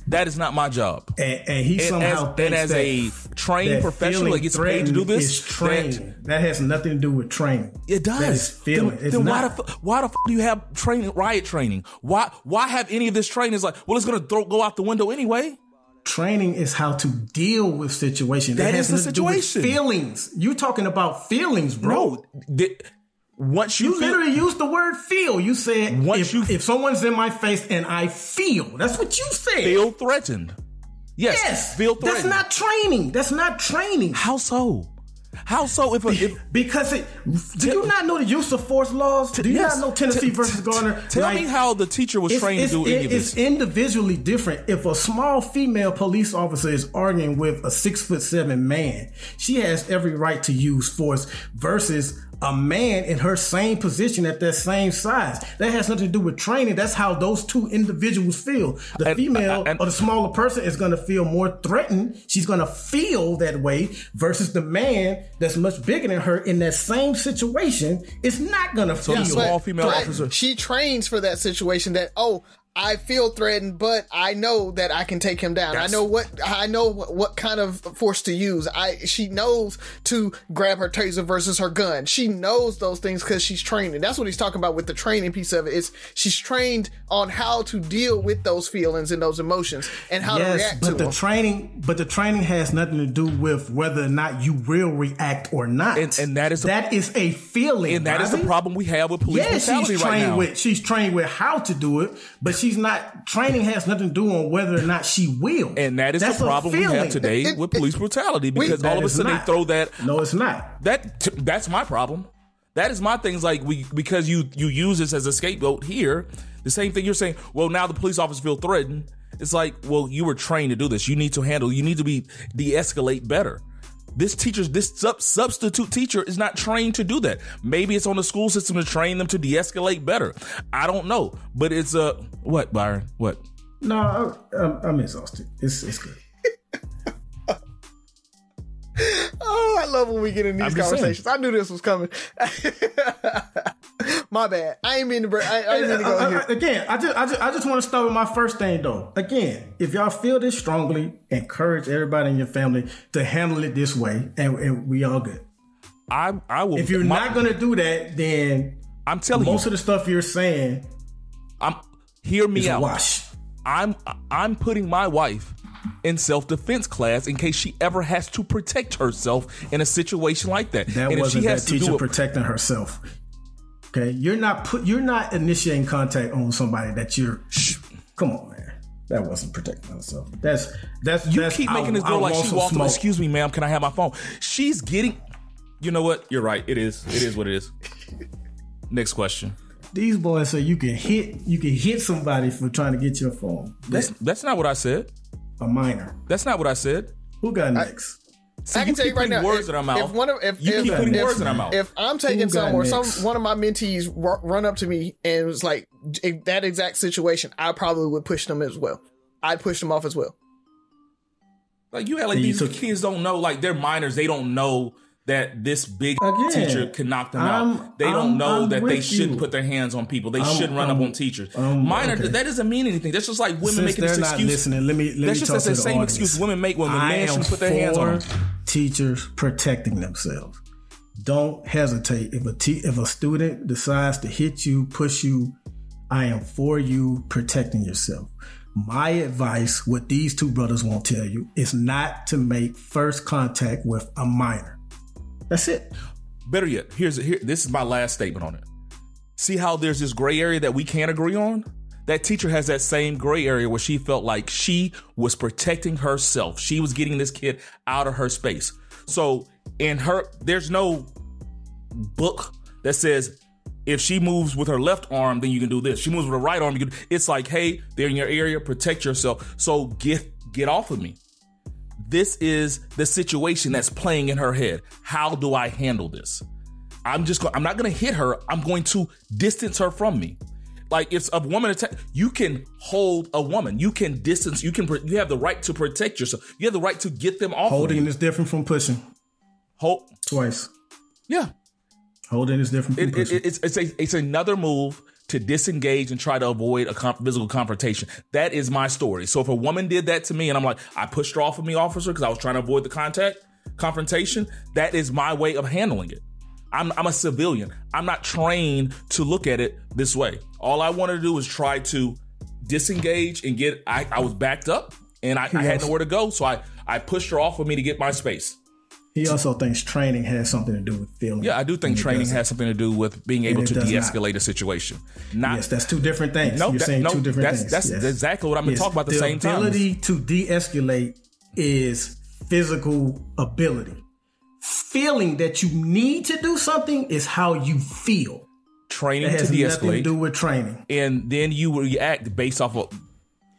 that is not my job. And, and he And somehow as, thinks as that, a trained that professional that gets paid to do this, is training. That, has nothing to do with training. It does. That is feeling. Then, then why the f- why the f- do you have training riot training? Why why have any of this training? It's like well, it's gonna throw go out the window anyway. Training is how to deal with situations. That it has is the nothing to do with situation. feelings. You talking about feelings, bro? No, th- once you, You feel, literally used the word feel. You said Once if, you- if someone's in my face and I feel, that's what you said. feel threatened, yes, yes, feel threatened. that's not training. That's not training. how so. How so? If, a, if Because it, do you not know the use of force laws? Do you yes. not know Tennessee T- versus Garner? Tell Like, me how the teacher was trained to do any of this. it's individually different. If a small female police officer is arguing with a six foot seven man, she has every right to use force versus a man in her same position at that same size. That has nothing to do with training. That's how those two individuals feel. The And- female and- or the smaller person is going to feel more threatened. She's going to feel that way versus the man that's much bigger than her in that same situation is not going to feel. the But female threat- officer- She trains for that situation. That oh, I feel threatened, but I know that I can take him down. I know what I know what, what kind of force to use. I she knows to grab her taser versus her gun. She knows those things because she's trained. That's what he's talking about with the training piece of it. Is she's trained on how to deal with those feelings and those emotions and how to Yes, react but to the them. training, but the training has nothing to do with whether or not you will react or not. And- and that is a- that is a feeling, and that is the problem we have with police Yes, brutality she's right now. with she's trained with how to do it, but she's not. Training has nothing to do on whether or not she will. and that is That's the problem we have today It- with police brutality because That all of a sudden not. they throw that No, it's not. that t- that's my problem. That is my things like we because you you use this as a scapegoat here. The same thing you're saying. Well, now the police officers feel threatened. It's like, well, you were trained to do this. You need to handle. You need to be de-escalate better. This teacher's this sub- substitute teacher is not trained to do that. Maybe it's on the school system to train them to de-escalate better. I don't know, but it's a uh, what Byron? What? No, I, I'm, I'm exhausted. It's it's good. Oh, I love when we get in these I'm saying. conversations. I knew this was coming. My bad. I ain't mean to. br- I, I ain't mean to go I- I- here. again, I just, I just, I just want to start with my first thing though. Again, if y'all feel this strongly, encourage everybody in your family to handle it this way, and, and we all good. I I will. If you're my- not gonna do that, then I'm telling most you, of the stuff you're saying I'm. Hear me is out. wash. I'm I'm putting my wife in self defense class in case she ever has to protect herself in a situation like that. That and wasn't she that has to teacher do it, protecting herself. Okay, you're not put. You're not initiating contact on somebody that you're. Shh, come on, man. That wasn't protecting myself. That's that's. you that's, keep I- making this I girl like want she walked. Excuse me, ma'am. Can I have my phone? She's getting. You know what? You're right. It is. It is what it is. Next question. These boys say you can hit. You can hit somebody for trying to get your phone. That's that's not what I said. a minor. That's not what I said. Who got next? See, I can tell you right now. words if, in our mouth. If one of if, You if, keep putting if, words in our mouth. If I'm taking Who some or some one of my mentees ru- run up to me and was like in that exact situation, I probably would push them as well. I'd push them off as well. Like you act like And these took- kids don't know. Like they're minors. They don't know that this big Again, teacher can knock them I'm- out. They I'm- don't know I'm that they shouldn't you. put their hands on people. They shouldn't run up on teachers. Minor. okay. That doesn't mean anything. That's just like women Since making they're this not excuse. listening, let me let That's me just talk the the same audience. excuse women make when the I man should put their hands on. Teachers protecting themselves. Don't hesitate if a te- if a student decides to hit you, push you. I am for you protecting yourself. My advice, what these two brothers won't tell you, is not to make first contact with a minor. That's it. Better yet, here's here. This is my last statement on it. See how there's this gray area that we can't agree on. That teacher has that same gray area where she felt like she was protecting herself. She was getting this kid out of her space. So in her, there's no book that says if she moves with her left arm, then you can do this. She moves with her right arm, can. It's like, hey, they're in your area, protect yourself. So get get off of me. This is the situation that's playing in her head. How do I handle this? I'm just going. I'm not going to hit her. I'm going to distance her from me. Like if a woman attack, you can hold a woman. You can distance. You can. You have the right to protect yourself. You have the right to get them off. Holding Of is different from pushing. Hold. Twice. Yeah. Holding is different from It, it, pushing. it's it's a, it's another move to disengage and try to avoid a com- physical confrontation. That is my story. So if a woman did that to me and I'm like, I pushed her off of me, officer, because I was trying to avoid the contact confrontation, that is my way of handling it. I'm, I'm a civilian. I'm not trained to look at it this way. All I wanted to do was try to disengage and get. I, I was backed up and I, I had nowhere to go, so I I pushed her off of me to get my space. He also thinks training has something to do with feeling. Yeah, I do think training doesn't. has something to do with being able to de-escalate a situation. Not Yes, that's two different things. No, You're that- saying no, two different that's- things. that's Yes. exactly what I'm gonna Yes. talk about at the same time. ability to de-escalate is physical ability. Feeling that you need to do something is how you feel. training It to has nothing to de-escalate, do with training. and then you react based off of.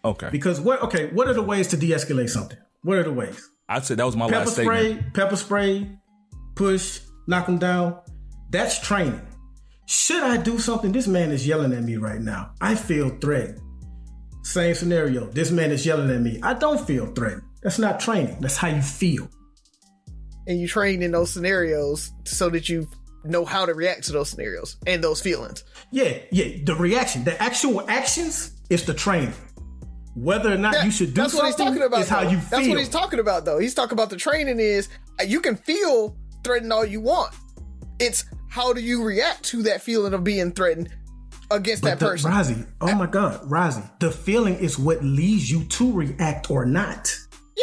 Okay, Because what? Okay, what are the ways to de-escalate something? What are the ways? I'd say that was my Pepper last spray, statement. pepper spray, push, knock them down. That's training. Should I do something? This man is yelling at me right now. I feel threatened. Same scenario. This man is yelling at me. I don't feel threatened. That's not training. That's how you feel. And you train in those scenarios so that you know how to react to those scenarios and those feelings. Yeah, yeah. The reaction, the actual actions is the training. Whether or not That- you should do that's what he's talking about. is how though. you feel. That's what he's talking about, though. He's talking about the training is uh, you can feel threatened all you want. It's how do you react to that feeling of being threatened against that the, person. Razi, oh my God, Razi, the feeling is what leads you to react or not.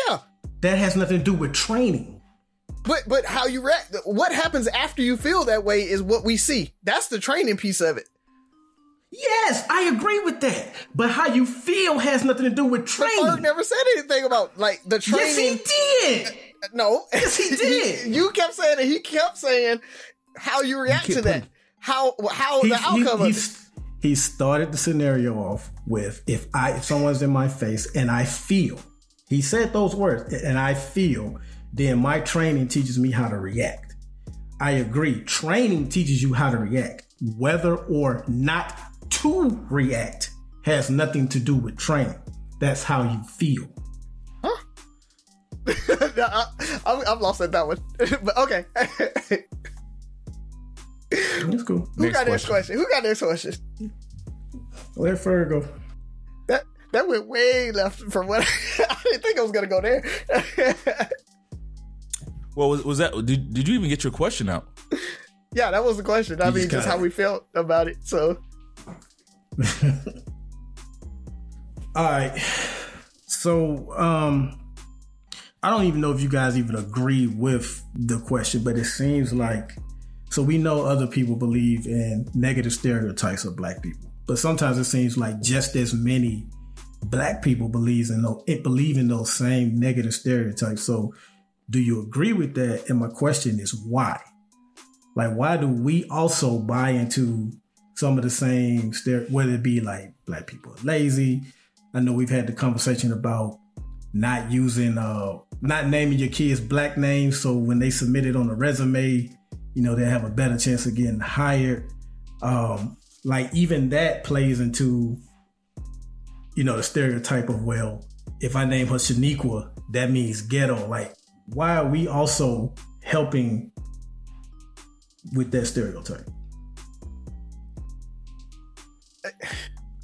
Yeah, That has nothing to do with training. but but how you react, what happens after you feel that way is what we see. That's the training piece of it. Yes, I agree with that. But how you feel has nothing to do with Ferg training. never said anything about like the training. yes, training. he did. Uh, uh, no, Yes, he did. you kept saying it. He kept saying how you react to that. putting- How how He, the outcome he, of it. he started the scenario off with if I if someone's in my face and I feel. He said those words and I feel, then my training teaches me how to react. I agree. Training teaches you how to react. Whether or not to react has nothing to do with training. That's how you feel. I, I'm, I'm lost at that one. but okay. That's cool. Who got next question? Who got next question? Let Ferg go. That that went way left from what I didn't think I was gonna go there. Well, was, was that? Did, did you even get your question out? yeah, that was the question. I You mean, just just how it. we felt about it. So All right. So, um, I don't even know if you guys even agree with the question, but it seems like so we know other people believe in negative stereotypes of black people, but sometimes it seems like just as many black people believes in those, it believe in those same negative stereotypes. So, do you agree with that? And my question is why? Like, why do we also buy into some of the same stere- whether it be like black people are lazy? I know we've had the conversation about not using, uh, not naming your kids black names, so when they submit it on a resume, you know they have a better chance of getting hired. Um, like even that plays into, you know, the stereotype of well, if I name her Shaniqua, that means ghetto. Like, why are we also helping with that stereotype?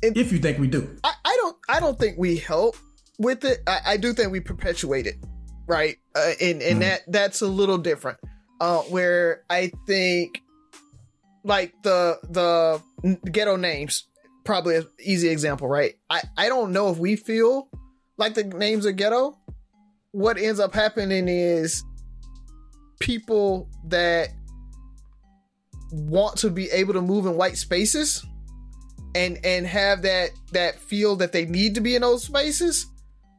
It- if you think we do, I, I don't I don't think we help with it. I, I do think we perpetuate it, right? Uh, and and that that's a little different. Uh, where I think like the the ghetto names probably an easy example, right? I I don't know if we feel like the names are ghetto. What ends up happening is people that want to be able to move in white spaces and and have that that feel that they need to be in those spaces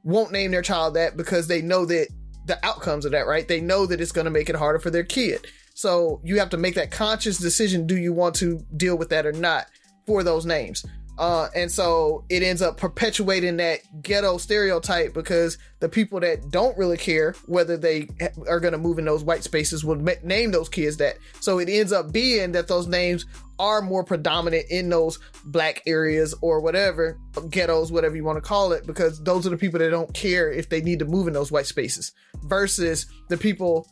won't name their child that because they know that the outcomes of that right? They know that it's going to make it harder for their kid. So you have to make that conscious decision do you want to deal with that or not for those names uh, and so it ends up perpetuating that ghetto stereotype because the people that don't really care whether they are going to move in those white spaces will ma- name those kids that. So it ends up being that those names are more predominant in those black areas or whatever, ghettos, whatever you want to call it, because those are the people that don't care if they need to move in those white spaces versus the people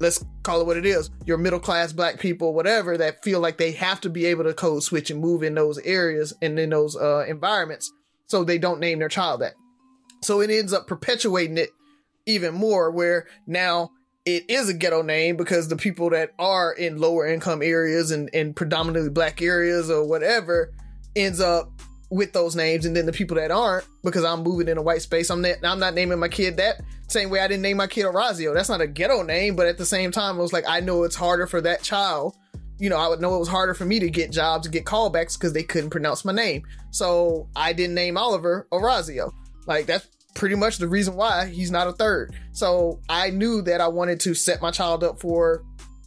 let's call it what it is your middle class black people whatever that feel like they have to be able to code switch and move in those areas and in those uh, environments so they don't name their child that. So it ends up perpetuating it even more where now it is a ghetto name because the people that are in lower income areas and, and predominantly black areas or whatever ends up with those names and then the people that aren't because I'm moving in a white space. I'm not, I'm not naming my kid that same way I didn't name my kid Orazio. That's not a ghetto name but at the same time it was like I know it's harder for that child. You know I would know it was harder for me to get jobs get callbacks because they couldn't pronounce my name. So I didn't name Oliver Orazio. Like that's pretty much the reason why he's not a third. So I knew that I wanted to set my child up for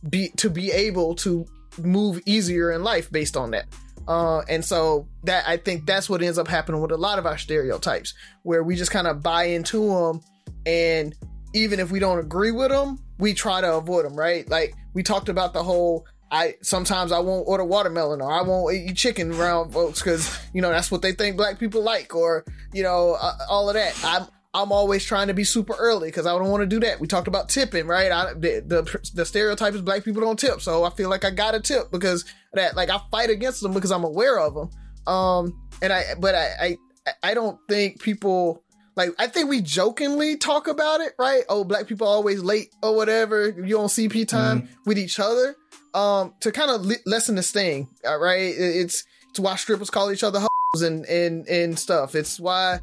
be to be able to move easier in life based on that uh, and so that I think that's what ends up happening with a lot of our stereotypes, where we just kind of buy into them, and even if we don't agree with them, we try to avoid them, right? Like we talked about the whole. I sometimes I won't order watermelon or I won't eat chicken around folks because you know that's what they think black people like, or you know uh, all of that. I'm I'm always trying to be super early because I don't want to do that. We talked about tipping, right? I, the, the the stereotype is black people don't tip, so I feel like I got to tip because that. Like I fight against them because I'm aware of them. Um, and I, but I, I, I don't think people like. I think we jokingly talk about it, right? Oh, black people always late or whatever. You on CP time with each other, um, to kind of le- lessen the sting, all right? It's it's why strippers call each other hoes and and and stuff. It's why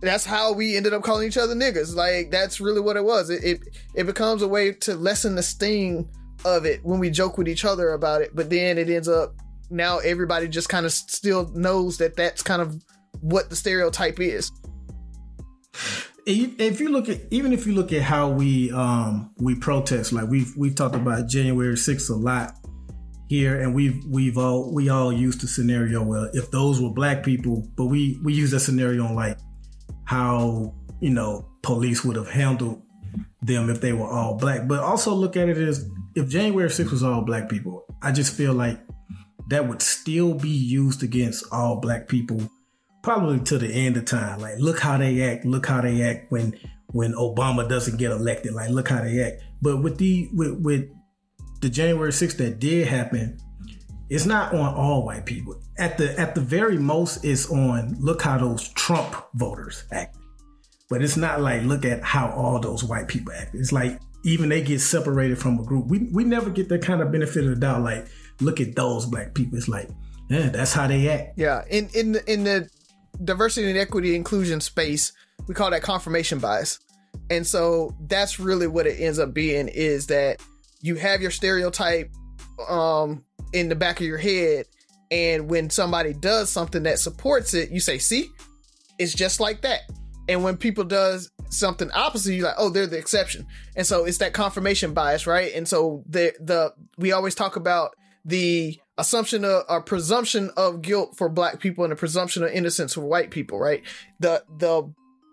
that's how we ended up calling each other niggas. Like that's really what it was. It, it it becomes a way to lessen the sting of it when we joke with each other about it. But then it ends up now everybody just kind of still knows that that's kind of what the stereotype is. if you look at even if you look at how we um we protest like we've we've talked about January 6th a lot here and we've we've all we all used the scenario where if those were black people but we we use that scenario on like how you know police would have handled them if they were all black but also look at it as if January 6th was all black people I just feel like that would still be used against all black people probably to the end of time. Like, look how they act. Look how they act when when Obama doesn't get elected. Like, look how they act. But with the with with the January 6th that did happen, it's not on all white people. At the at the very most, it's on look how those Trump voters acted. But it's not like look at how all those white people act. It's like even they get separated from a group. We we never get that kind of benefit of the doubt. Like look at those black people. It's like yeah, that's how they act. Yeah, in in the, in the diversity and equity inclusion space, we call that confirmation bias. And so that's really what it ends up being is that you have your stereotype um in the back of your head and when somebody does something that supports it, you say, "See? It's just like that." And when people does something opposite, you're like, "Oh, they're the exception." And so it's that confirmation bias, right? And so the the we always talk about the assumption of a presumption of guilt for black people and a presumption of innocence for white people, right? The the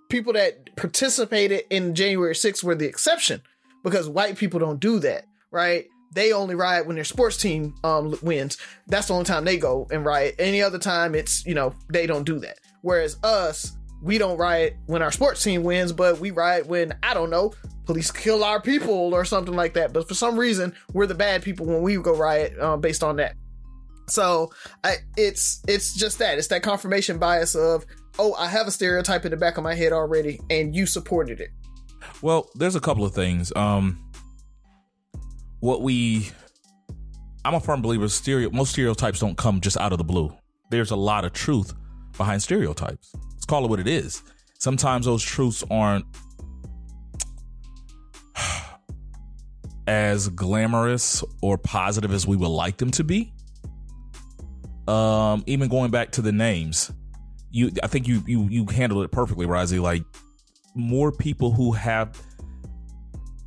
people that participated in January 6th were the exception because white people don't do that, right? They only riot when their sports team um, wins. That's the only time they go and riot. Any other time, it's you know they don't do that. Whereas us, we don't riot when our sports team wins, but we riot when I don't know police kill our people or something like that. But for some reason, we're the bad people when we go riot uh, based on that. So I, it's it's just that it's that confirmation bias of oh I have a stereotype in the back of my head already, and you supported it. Well, there's a couple of things. Um, what we, I'm a firm believer. Stereo, most stereotypes don't come just out of the blue. There's a lot of truth behind stereotypes. Let's call it what it is. Sometimes those truths aren't as glamorous or positive as we would like them to be. Um, even going back to the names, you I think you you you handled it perfectly, Razi. Like more people who have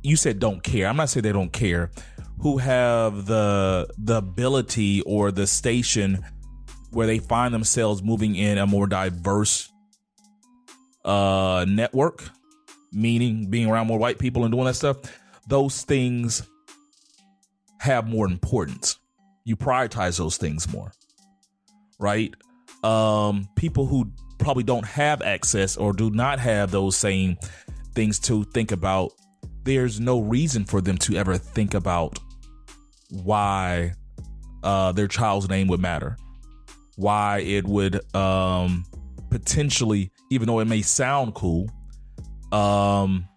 you said don't care. I'm not saying they don't care. Who have the the ability or the station where they find themselves moving in a more diverse uh network, meaning being around more white people and doing that stuff, those things have more importance. You prioritize those things more. Right? Um people who probably don't have access or do not have those same things to think about there's no reason for them to ever think about why uh, their child's name would matter, why it would um, potentially, even though it may sound cool, um,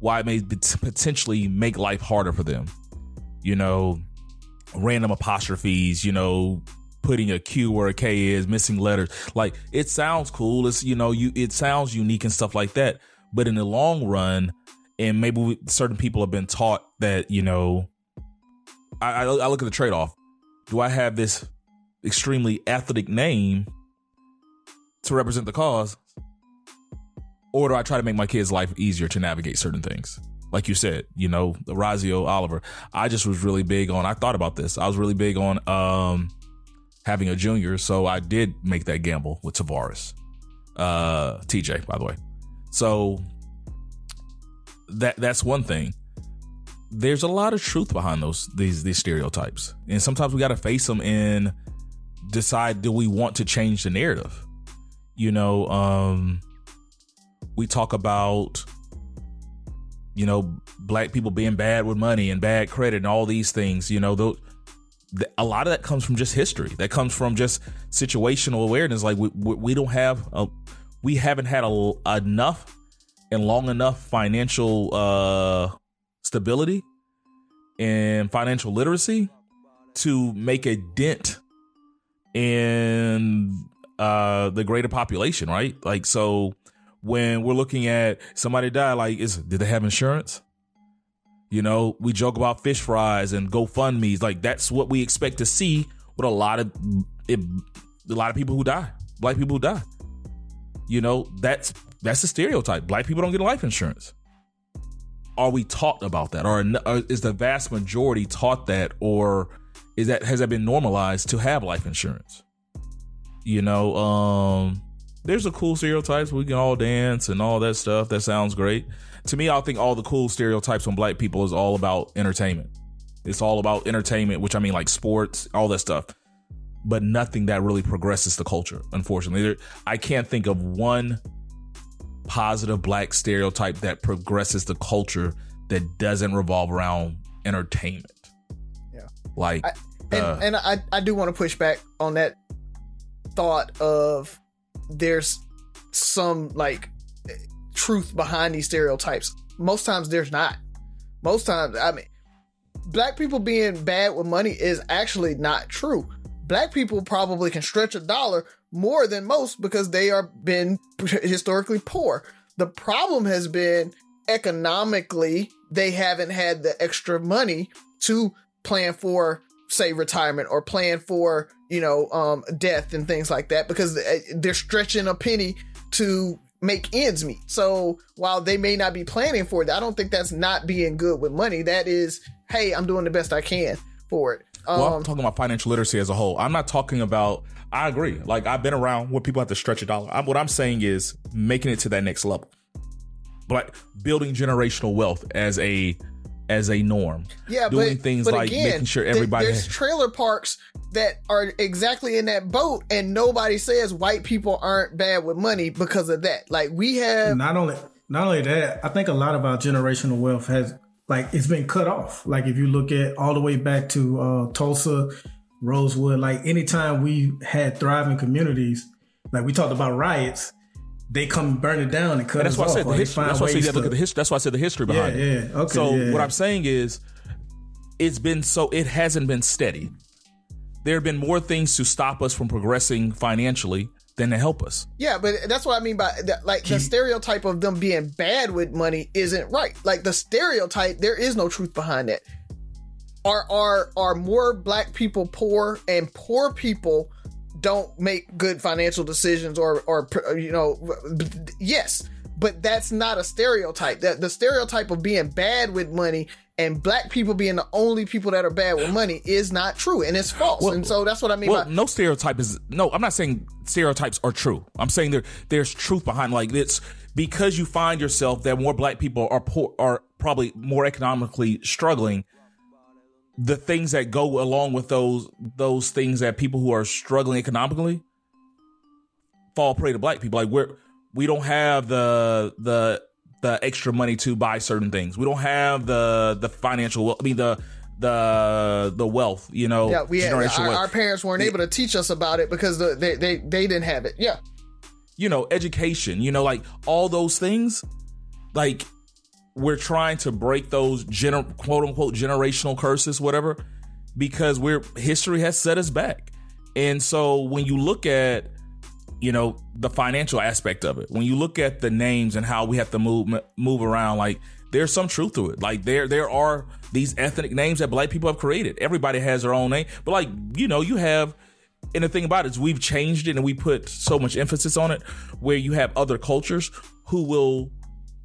why it may potentially make life harder for them. You know, random apostrophes, you know, putting a Q where a K is, missing letters. Like it sounds cool. It's you know, you it sounds unique and stuff like that. But in the long run, and maybe certain people have been taught that you know I, I, look at the trade-off. Do i have this extremely athletic name to represent the cause or do i try to make my kids life easier to navigate certain things? Like you said you know the razio oliver. I just was really big on i thought about this. I was really big on um having a junior so i did make that gamble with tavares. Uh tj by the way. So that that's one thing. There's a lot of truth behind those these these stereotypes, and sometimes we got to face them and decide do we want to change the narrative. You know, um, we talk about you know black people being bad with money and bad credit and all these things. You know, the, a lot of that comes from just history. That comes from just situational awareness. Like we we don't have a, we haven't had a, enough and long enough financial uh, stability and financial literacy to make a dent in uh, the greater population, right? Like, so when we're looking at somebody die, like, is did they have insurance? You know, we joke about fish fries and GoFundMe's. Like, that's what we expect to see with a lot of it, a lot of people who die, black people who die. You know, that's that's the stereotype. Black people don't get life insurance. Are we taught about that, or, is the vast majority taught that, or is that has that been normalized to have life insurance? You know, um, there's a cool stereotypes. We can all dance and all that stuff. That sounds great. To me, I think all the cool stereotypes on black people is all about entertainment. It's all about entertainment, which I mean like sports, all that stuff, but nothing that really progresses the culture. Unfortunately, I can't think of one positive black stereotype that progresses the culture that doesn't revolve around entertainment. Yeah. Like I, And, Uh, and I, I do want to push back on that thought of there's some like truth behind these stereotypes. Most times there's not. Most times, I mean, black people being bad with money is actually not true. Black people probably can stretch a dollar more than most because they are been historically poor. The problem has been economically they haven't had the extra money to plan for say retirement or plan for you know um death and things like that because they're stretching a penny to make ends meet. So while they may not be planning for it i don't think that's not being good with money. That is hey i'm doing the best i can for it um, well, I'm talking about financial literacy as a whole. I'm not talking about. I agree. Like I've been around where people have to stretch a dollar. I'm, what I'm saying is making it to that next level, but building generational wealth as a as a norm. Yeah, doing but, things but like again, making sure th- everybody. there's has- trailer parks that are exactly in that boat, and nobody says white people aren't bad with money because of that. Like we have, Not only not only that, I think a lot of our generational wealth has like it's been cut off. Like if you look at all the way back to uh, Tulsa, Rosewood, like anytime we had thriving communities, like we talked about riots, they come burn it down and cut And that's us why I off. said the history. That's why I said you ways have to look at the history. That's why I said the history behind Yeah, it. yeah. Okay, So yeah. what I'm saying is, it's been so it hasn't been steady. There have been more things to stop us from progressing financially than to help us. yeah, but that's what I mean by that. Like the stereotype of them being bad with money isn't right. Like the stereotype, there is no truth behind that. Are are are more black people poor and poor people don't make good financial decisions or or you know yes but that's not a stereotype that the stereotype of being bad with money and black people being the only people that are bad with money is not true and it's false Well- and so that's what i mean Well, by no stereotype is no. I'm not saying stereotypes are true. I'm saying there there's truth behind. Like it's because you find yourself that more black people are poor, are probably more economically struggling. The things that go along with those those things that people who are struggling economically fall prey to black people. Like we're we don't have the the the extra money to buy certain things. We don't have the the financial. I mean the the the wealth. You know, yeah we had, our, our parents weren't able to teach us about it because the, they, they they didn't have it yeah you know, education, you know, like all those things, like we're trying to break those gener- quote unquote generational curses, whatever, because we're history has set us back. And so when you look at, you know, the financial aspect of it, when you look at the names and how we have to move move around, like there's some truth to it. Like there there are these ethnic names that black people have created. Everybody has their own name, but like you know, you have and the thing about it is we've changed it and we put so much emphasis on it where you have other cultures who will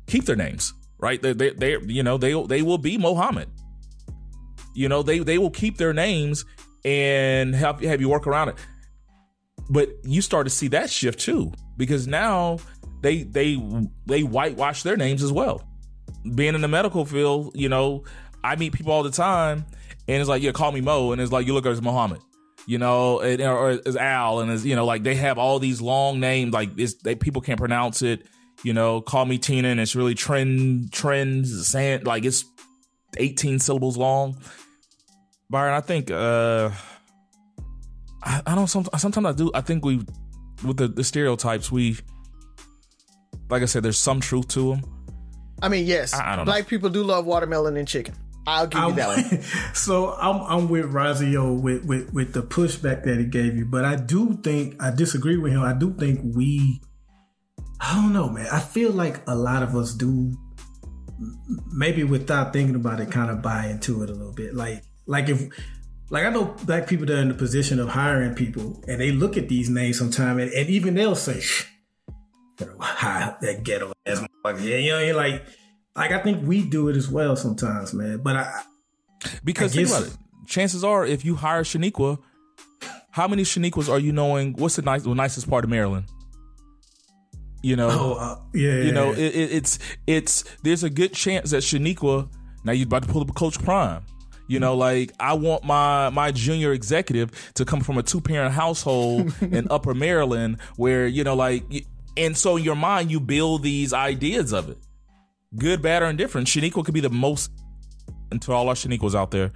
keep their names right? They they, they you know they they will be Mohammed. You know they they will keep their names and have have you work around it but you start to see that shift too because now they they they whitewash their names as well being in the medical field you know I meet people all the time and it's like yeah call me Mo and it's like you look at as Muhammad, you know, and, or as Al, and as you know, like they have all these long names, like it's, they people can't pronounce it. You know, call me Tina, and it's really trend trends sand like it's eighteen syllables long. Byron, I think uh I, I don't. Some, sometimes I do. I think we with the, the stereotypes we. Like I said, there's some truth to them. i mean yes I- I don't know. black people do love watermelon and chicken i'll give you I'm- that one so I'm I'm with Razio with, with with the pushback that he gave you, but I do think I disagree with him. I do think we, I don't know, man. I feel like a lot of us do, maybe without thinking about it, kind of buy into it a little bit. Like like if. Like I know black people that are in the position of hiring people, and they look at these names sometimes, and, and even they'll say, "Shh, you know, hi, that ghetto ass motherfucker." Yeah, you know, you're like, like I think we do it as well sometimes, man. But I, Because I think guess- about it. Chances are, if you hire Shaniqua, how many Shaniquas are you knowing? What's the nice, the nicest part of Maryland? You know, Oh, uh, yeah. you know, it, it, it's it's there's a good chance that Shaniqua. Now you're about to pull up a Coach Prime. You know, like I want my my junior executive to come from a two parent household in Upper Maryland, where you know, like, and so in your mind you build these ideas of it, good, bad, or indifferent. Shaniqua could be the most, and to all our Shaniquas out there,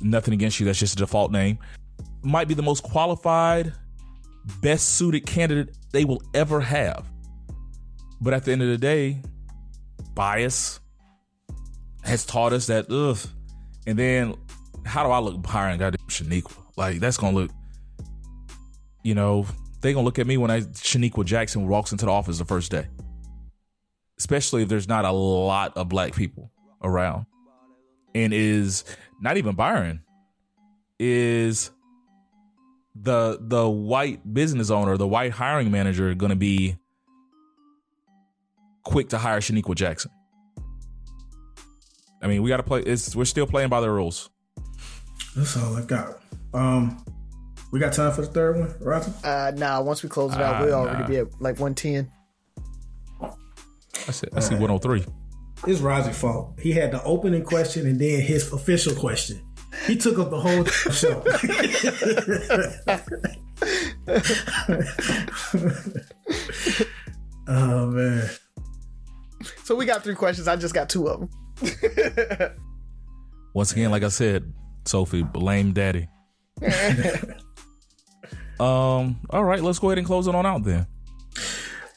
nothing against you. That's just a default name. Might be the most qualified, best suited candidate they will ever have. But at the end of the day, bias has taught us that, ugh. And then, how do I look hiring goddamn Shaniqua? Like, that's to look, you know, they to look at me when I Shaniqua Jackson walks into the office the first day. Especially if there's not a lot of black people around. And is not even Byron, is the the white business owner, the white hiring manager to be quick to hire Shaniqua Jackson? I mean, we got to play. It's we're still playing by the rules. That's all I got. Um, we got time for the third one, Roger. Uh, nah, once we close it out, Ah, we'll already nah. be at like 110. I said, I see 103. It's Roger's fault. He had the opening question and then his official question. He took up the whole show. oh man. So we got three questions. I just got two of them. Once again, like I said, Sophie, blame daddy. um. All right, let's go ahead and close it on out then.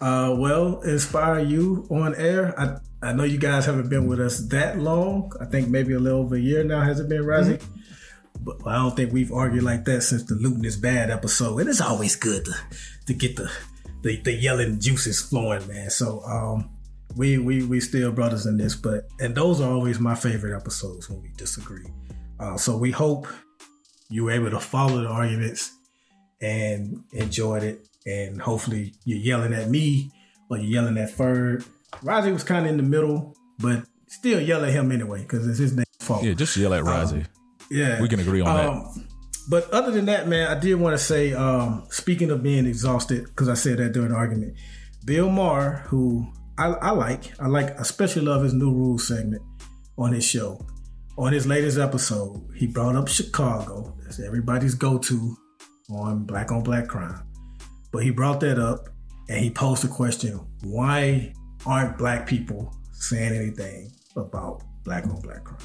Uh, well, inspire you on air. I I know you guys haven't been with us that long. I think maybe a little over a year now has it been, Razi? But I don't think we've argued like that since the Luton is bad episode. And it's always good to, to get the, the the yelling juices flowing, man. So um, we we we still brothers in this, but and those are always my favorite episodes when we disagree. Uh, so we hope you were able to follow the arguments and enjoyed it. And hopefully you're yelling at me or you're yelling at Ferg. Razi was kind of in the middle, but still yell at him anyway because it's his fault. Yeah, just yell at Razi. Yeah, we can agree on that. Um, But other than that, man, I did want to say, um, speaking of being exhausted, because I said that during the argument, Bill Maher, who I, I like, I like, I especially love his new rules segment on his show. On his latest episode, he brought up Chicago. That's everybody's go-to on black on black crime. But he brought that up and he posed the question, why aren't black people saying anything about black on black crime?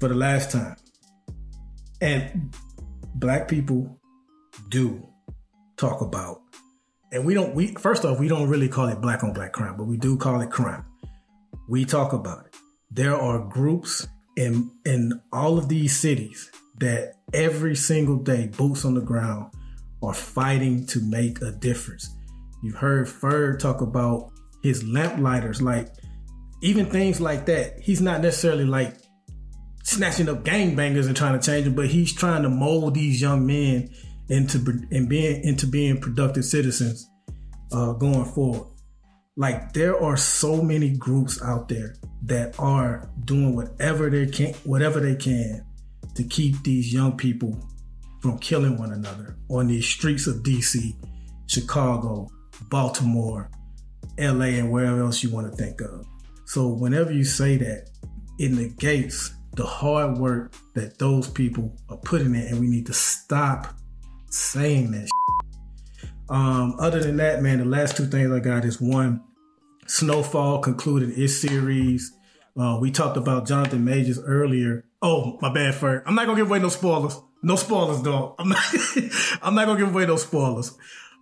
For the last time. And black people do talk about, and we don't, we, first off, we don't really call it black on black crime, but we do call it crime. We talk about it. There are groups in, in all of these cities that every single day, boots on the ground, are fighting to make a difference. You've heard Ferg talk about his lamplighters, like even things like that. He's not necessarily like snatching up gangbangers and trying to change them, but he's trying to mold these young men into and being into being productive citizens uh, going forward. Like there are so many groups out there that are doing whatever they can, whatever they can, to keep these young people from killing one another on these streets of DC, Chicago, Baltimore, LA, and wherever else you want to think of. So whenever you say that, it negates the hard work that those people are putting in, and we need to stop saying that. Um, other than that, man, the last two things I got is one, Snowfall concluded its series. Uh, we talked about Jonathan Majors earlier. Oh, my bad, Fer. I'm not gonna give away no spoilers. No spoilers, dog. I'm not. I'm not gonna give away no spoilers.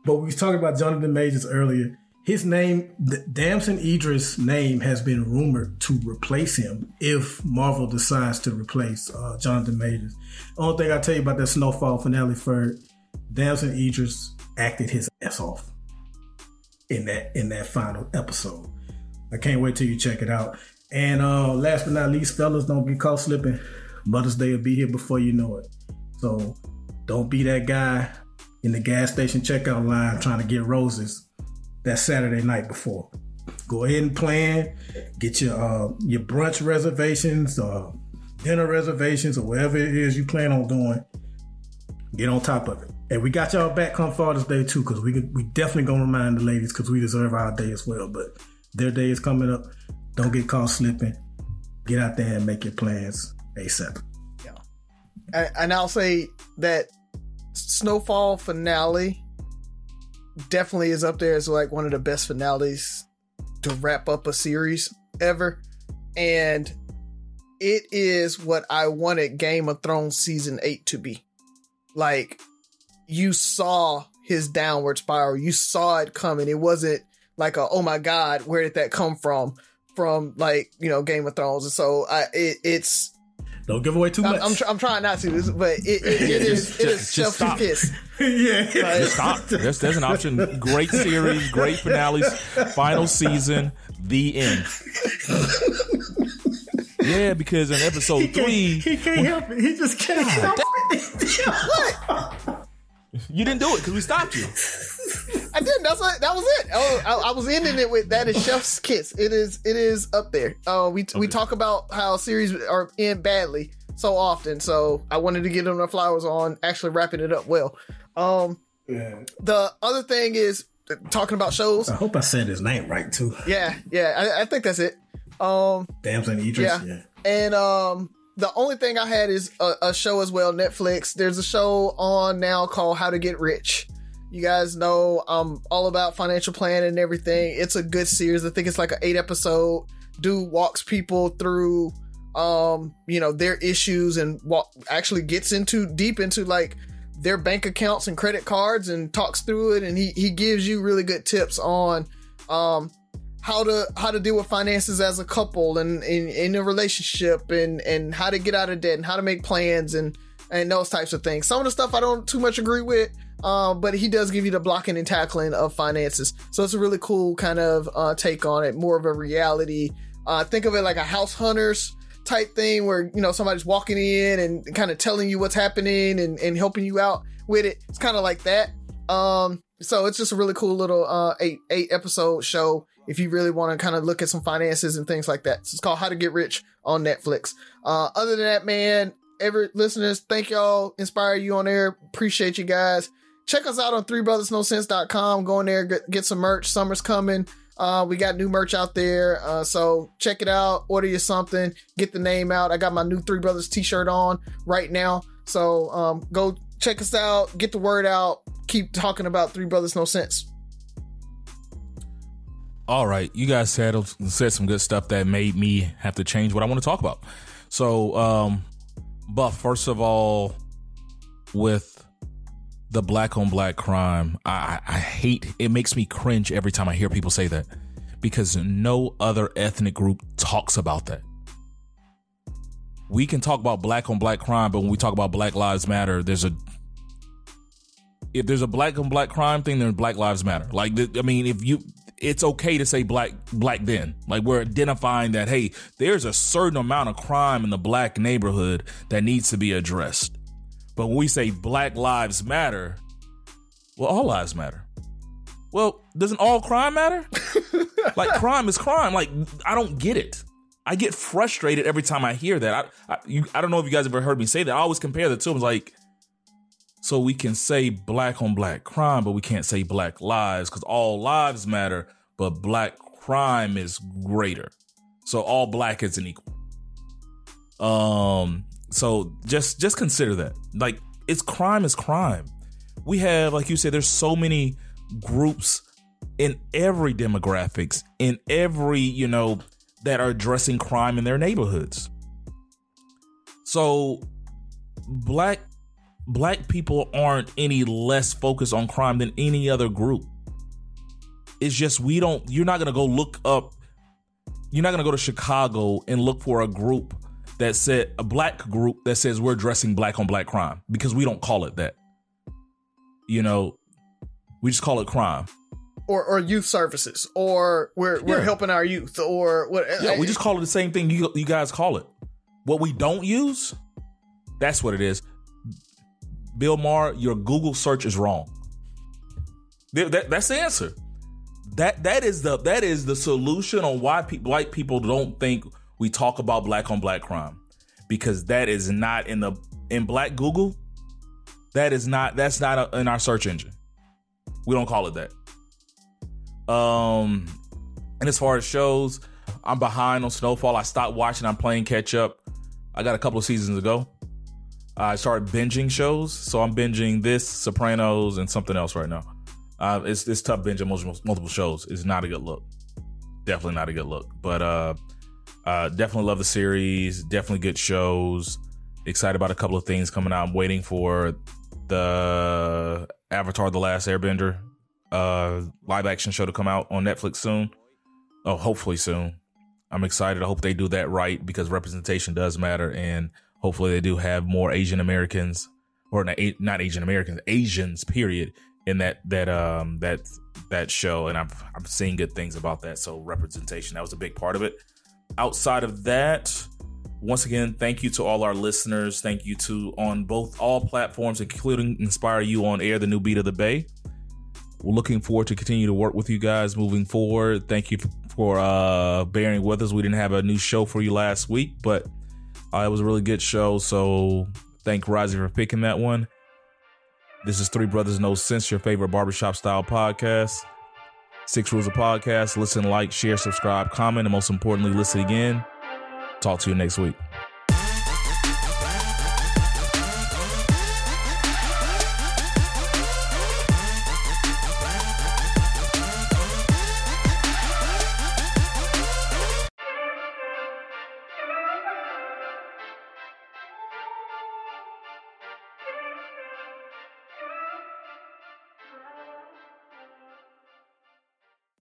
But we was talking about Jonathan Majors earlier. His name, Damson Idris' name, has been rumored to replace him if Marvel decides to replace uh, Jonathan Majors. Only thing I tell you about that Snowfall finale for Damson Idris acted his ass off in that in that final episode. I can't wait till you check it out. And uh, last but not least, fellas, don't be caught slipping. Mother's Day will be here before you know it. So don't be that guy in the gas station checkout line trying to get roses that Saturday night before. Go ahead and plan. Get your uh, your brunch reservations, uh, dinner reservations, or whatever it is you plan on doing. Get on top of it. And we got y'all back come Father's Day too, because we we definitely gonna remind the ladies because we deserve our day as well. But their day is coming up. Don't get caught slipping. Get out there and make your plans ASAP. And, and I'll say that Snowfall finale definitely is up there as like one of the best finales to wrap up a series ever. And it is what I wanted Game of Thrones season eight to be. Like you saw his downward spiral. You saw it coming. It wasn't like a oh my god, where did that come from? From like you know Game of Thrones, and so I it, it's Don't give away too I'm much. I'm, tr- I'm trying not to, but it, it, it is it is just chef's stop. kiss. yeah. Stop. There's, there's an option. Great series, great finales, final season, the end. Yeah, because in episode He three, can't help it. He just can't help it. you didn't do it because we stopped you. I didn't. That's what, that was it. Oh, I, I was ending it with that is chef's kiss. It is it is up there. Uh, we we talk about how series are end badly so often. So I wanted to get them the flowers on actually wrapping it up well. Um, Yeah. the other thing is talking about shows. I hope I said his name right too. Yeah, yeah. I, I think that's it. Um, Damson Idris. Yeah. Yeah. And um the only thing I had is a, a show as well, Netflix. There's a show on now called How to Get Rich. You guys know I'm all about financial planning and everything. It's a good series. I think it's like an eight episode. Dude walks people through um, you know, their issues and walk actually gets into deep into like their bank accounts and credit cards and talks through it and he he gives you really good tips on um how to how to deal with finances as a couple and in, a relationship and and how to get out of debt and how to make plans and and those types of things. Some of the stuff I don't too much agree with, um, but he does give you the blocking and tackling of finances. So it's a really cool kind of uh, take on it, more of a reality. Uh, think of it like a house hunters type thing where you know somebody's walking in and kind of telling you what's happening and, and helping you out with it. It's kind of like that. Um, so it's just a really cool little uh, eight eight episode show if you really want to kind of look at some finances and things like that. So it's called How to Get Rich on Netflix. Uh, other than that, man, every listeners, thank y'all, inspire you on there. Appreciate you guys. Check us out on threebrothersnosense.com. Go in there, get, get some merch. Summer's coming. Uh, we got new merch out there. Uh, so check it out. Order you something. Get the name out. I got my new Three Brothers t-shirt on right now. So um, go check us out. Get the word out. Keep talking about Three Brothers No Sense. All right, you guys said said some good stuff that made me have to change what I want to talk about. So, um, Buff, first of all, with the black on black crime, I, I hate it. Makes me cringe every time I hear people say that because no other ethnic group talks about that. We can talk about black on black crime, but when we talk about Black Lives Matter, there's a if there's a black on black crime thing, then Black Lives Matter. Like, I mean, if you, it's okay to say black, black then. Like, we're identifying that, hey, there's a certain amount of crime in the black neighborhood that needs to be addressed. But when we say Black Lives Matter, well, all lives matter. Well, doesn't all crime matter? like, crime is crime. Like, I don't get it. I get frustrated every time I hear that. I, I, you, I don't know if you guys ever heard me say that. I always compare the two. I was like, so we can say black on black crime, but we can't say black lives because all lives matter, but black crime is greater. So all black isn't equal. Um, so just just consider that. Like it's crime is crime. We have, like you said, there's so many groups in every demographics, in every, you know, that are addressing crime in their neighborhoods. So black black people aren't any less focused on crime than any other group. It's just we don't you're not to go look up you're not to go to Chicago and look for a group that said a black group that says we're addressing black on black crime because we don't call it that. You know, we just call it crime. Or, or youth services, or we're we're Yeah. helping our youth, or what? Yeah, we just call it the same thing you you guys call it. What we don't use, that's what it is. Bill Maher, your Google search is wrong. Th- that- that's the answer. That that is the that is the solution on why pe- white people don't think we talk about black on black crime because that is not in the in black Google. That is not that's not a, in our search engine. We don't call it that. Um, and as far as shows, I'm behind on Snowfall. I stopped watching. I'm playing catch up. I got a couple of seasons ago. I started binging shows, so I'm binging this, Sopranos, and something else right now. Uh, it's it's tough binging multiple, multiple shows. It's not a good look. Definitely not a good look. But uh, uh, definitely love the series. Definitely good shows. Excited about a couple of things coming out. I'm waiting for the Avatar: The Last Airbender uh, live action show to come out on Netflix soon. Oh, hopefully soon. I'm excited. I hope they do that right because representation does matter, and hopefully they do have more Asian Americans or not, not Asian Americans, Asians. Period. In that that um that that show, and I'm I'm seeing good things about that. So representation that was a big part of it. Outside of that, once again, thank you to all our listeners. Thank you to on both all platforms, including Inspire You on Air, the new beat of the Bay. We're looking forward to continue to work with you guys moving forward. Thank you for uh, bearing with us. We didn't have a new show for you last week, but uh, it was a really good show. So thank Rising for picking that one. This is Three Brothers No Sense, your favorite barbershop style podcast. Six Rules of Podcast. Listen, like, share, subscribe, comment, and most importantly, listen again. Talk to you next week.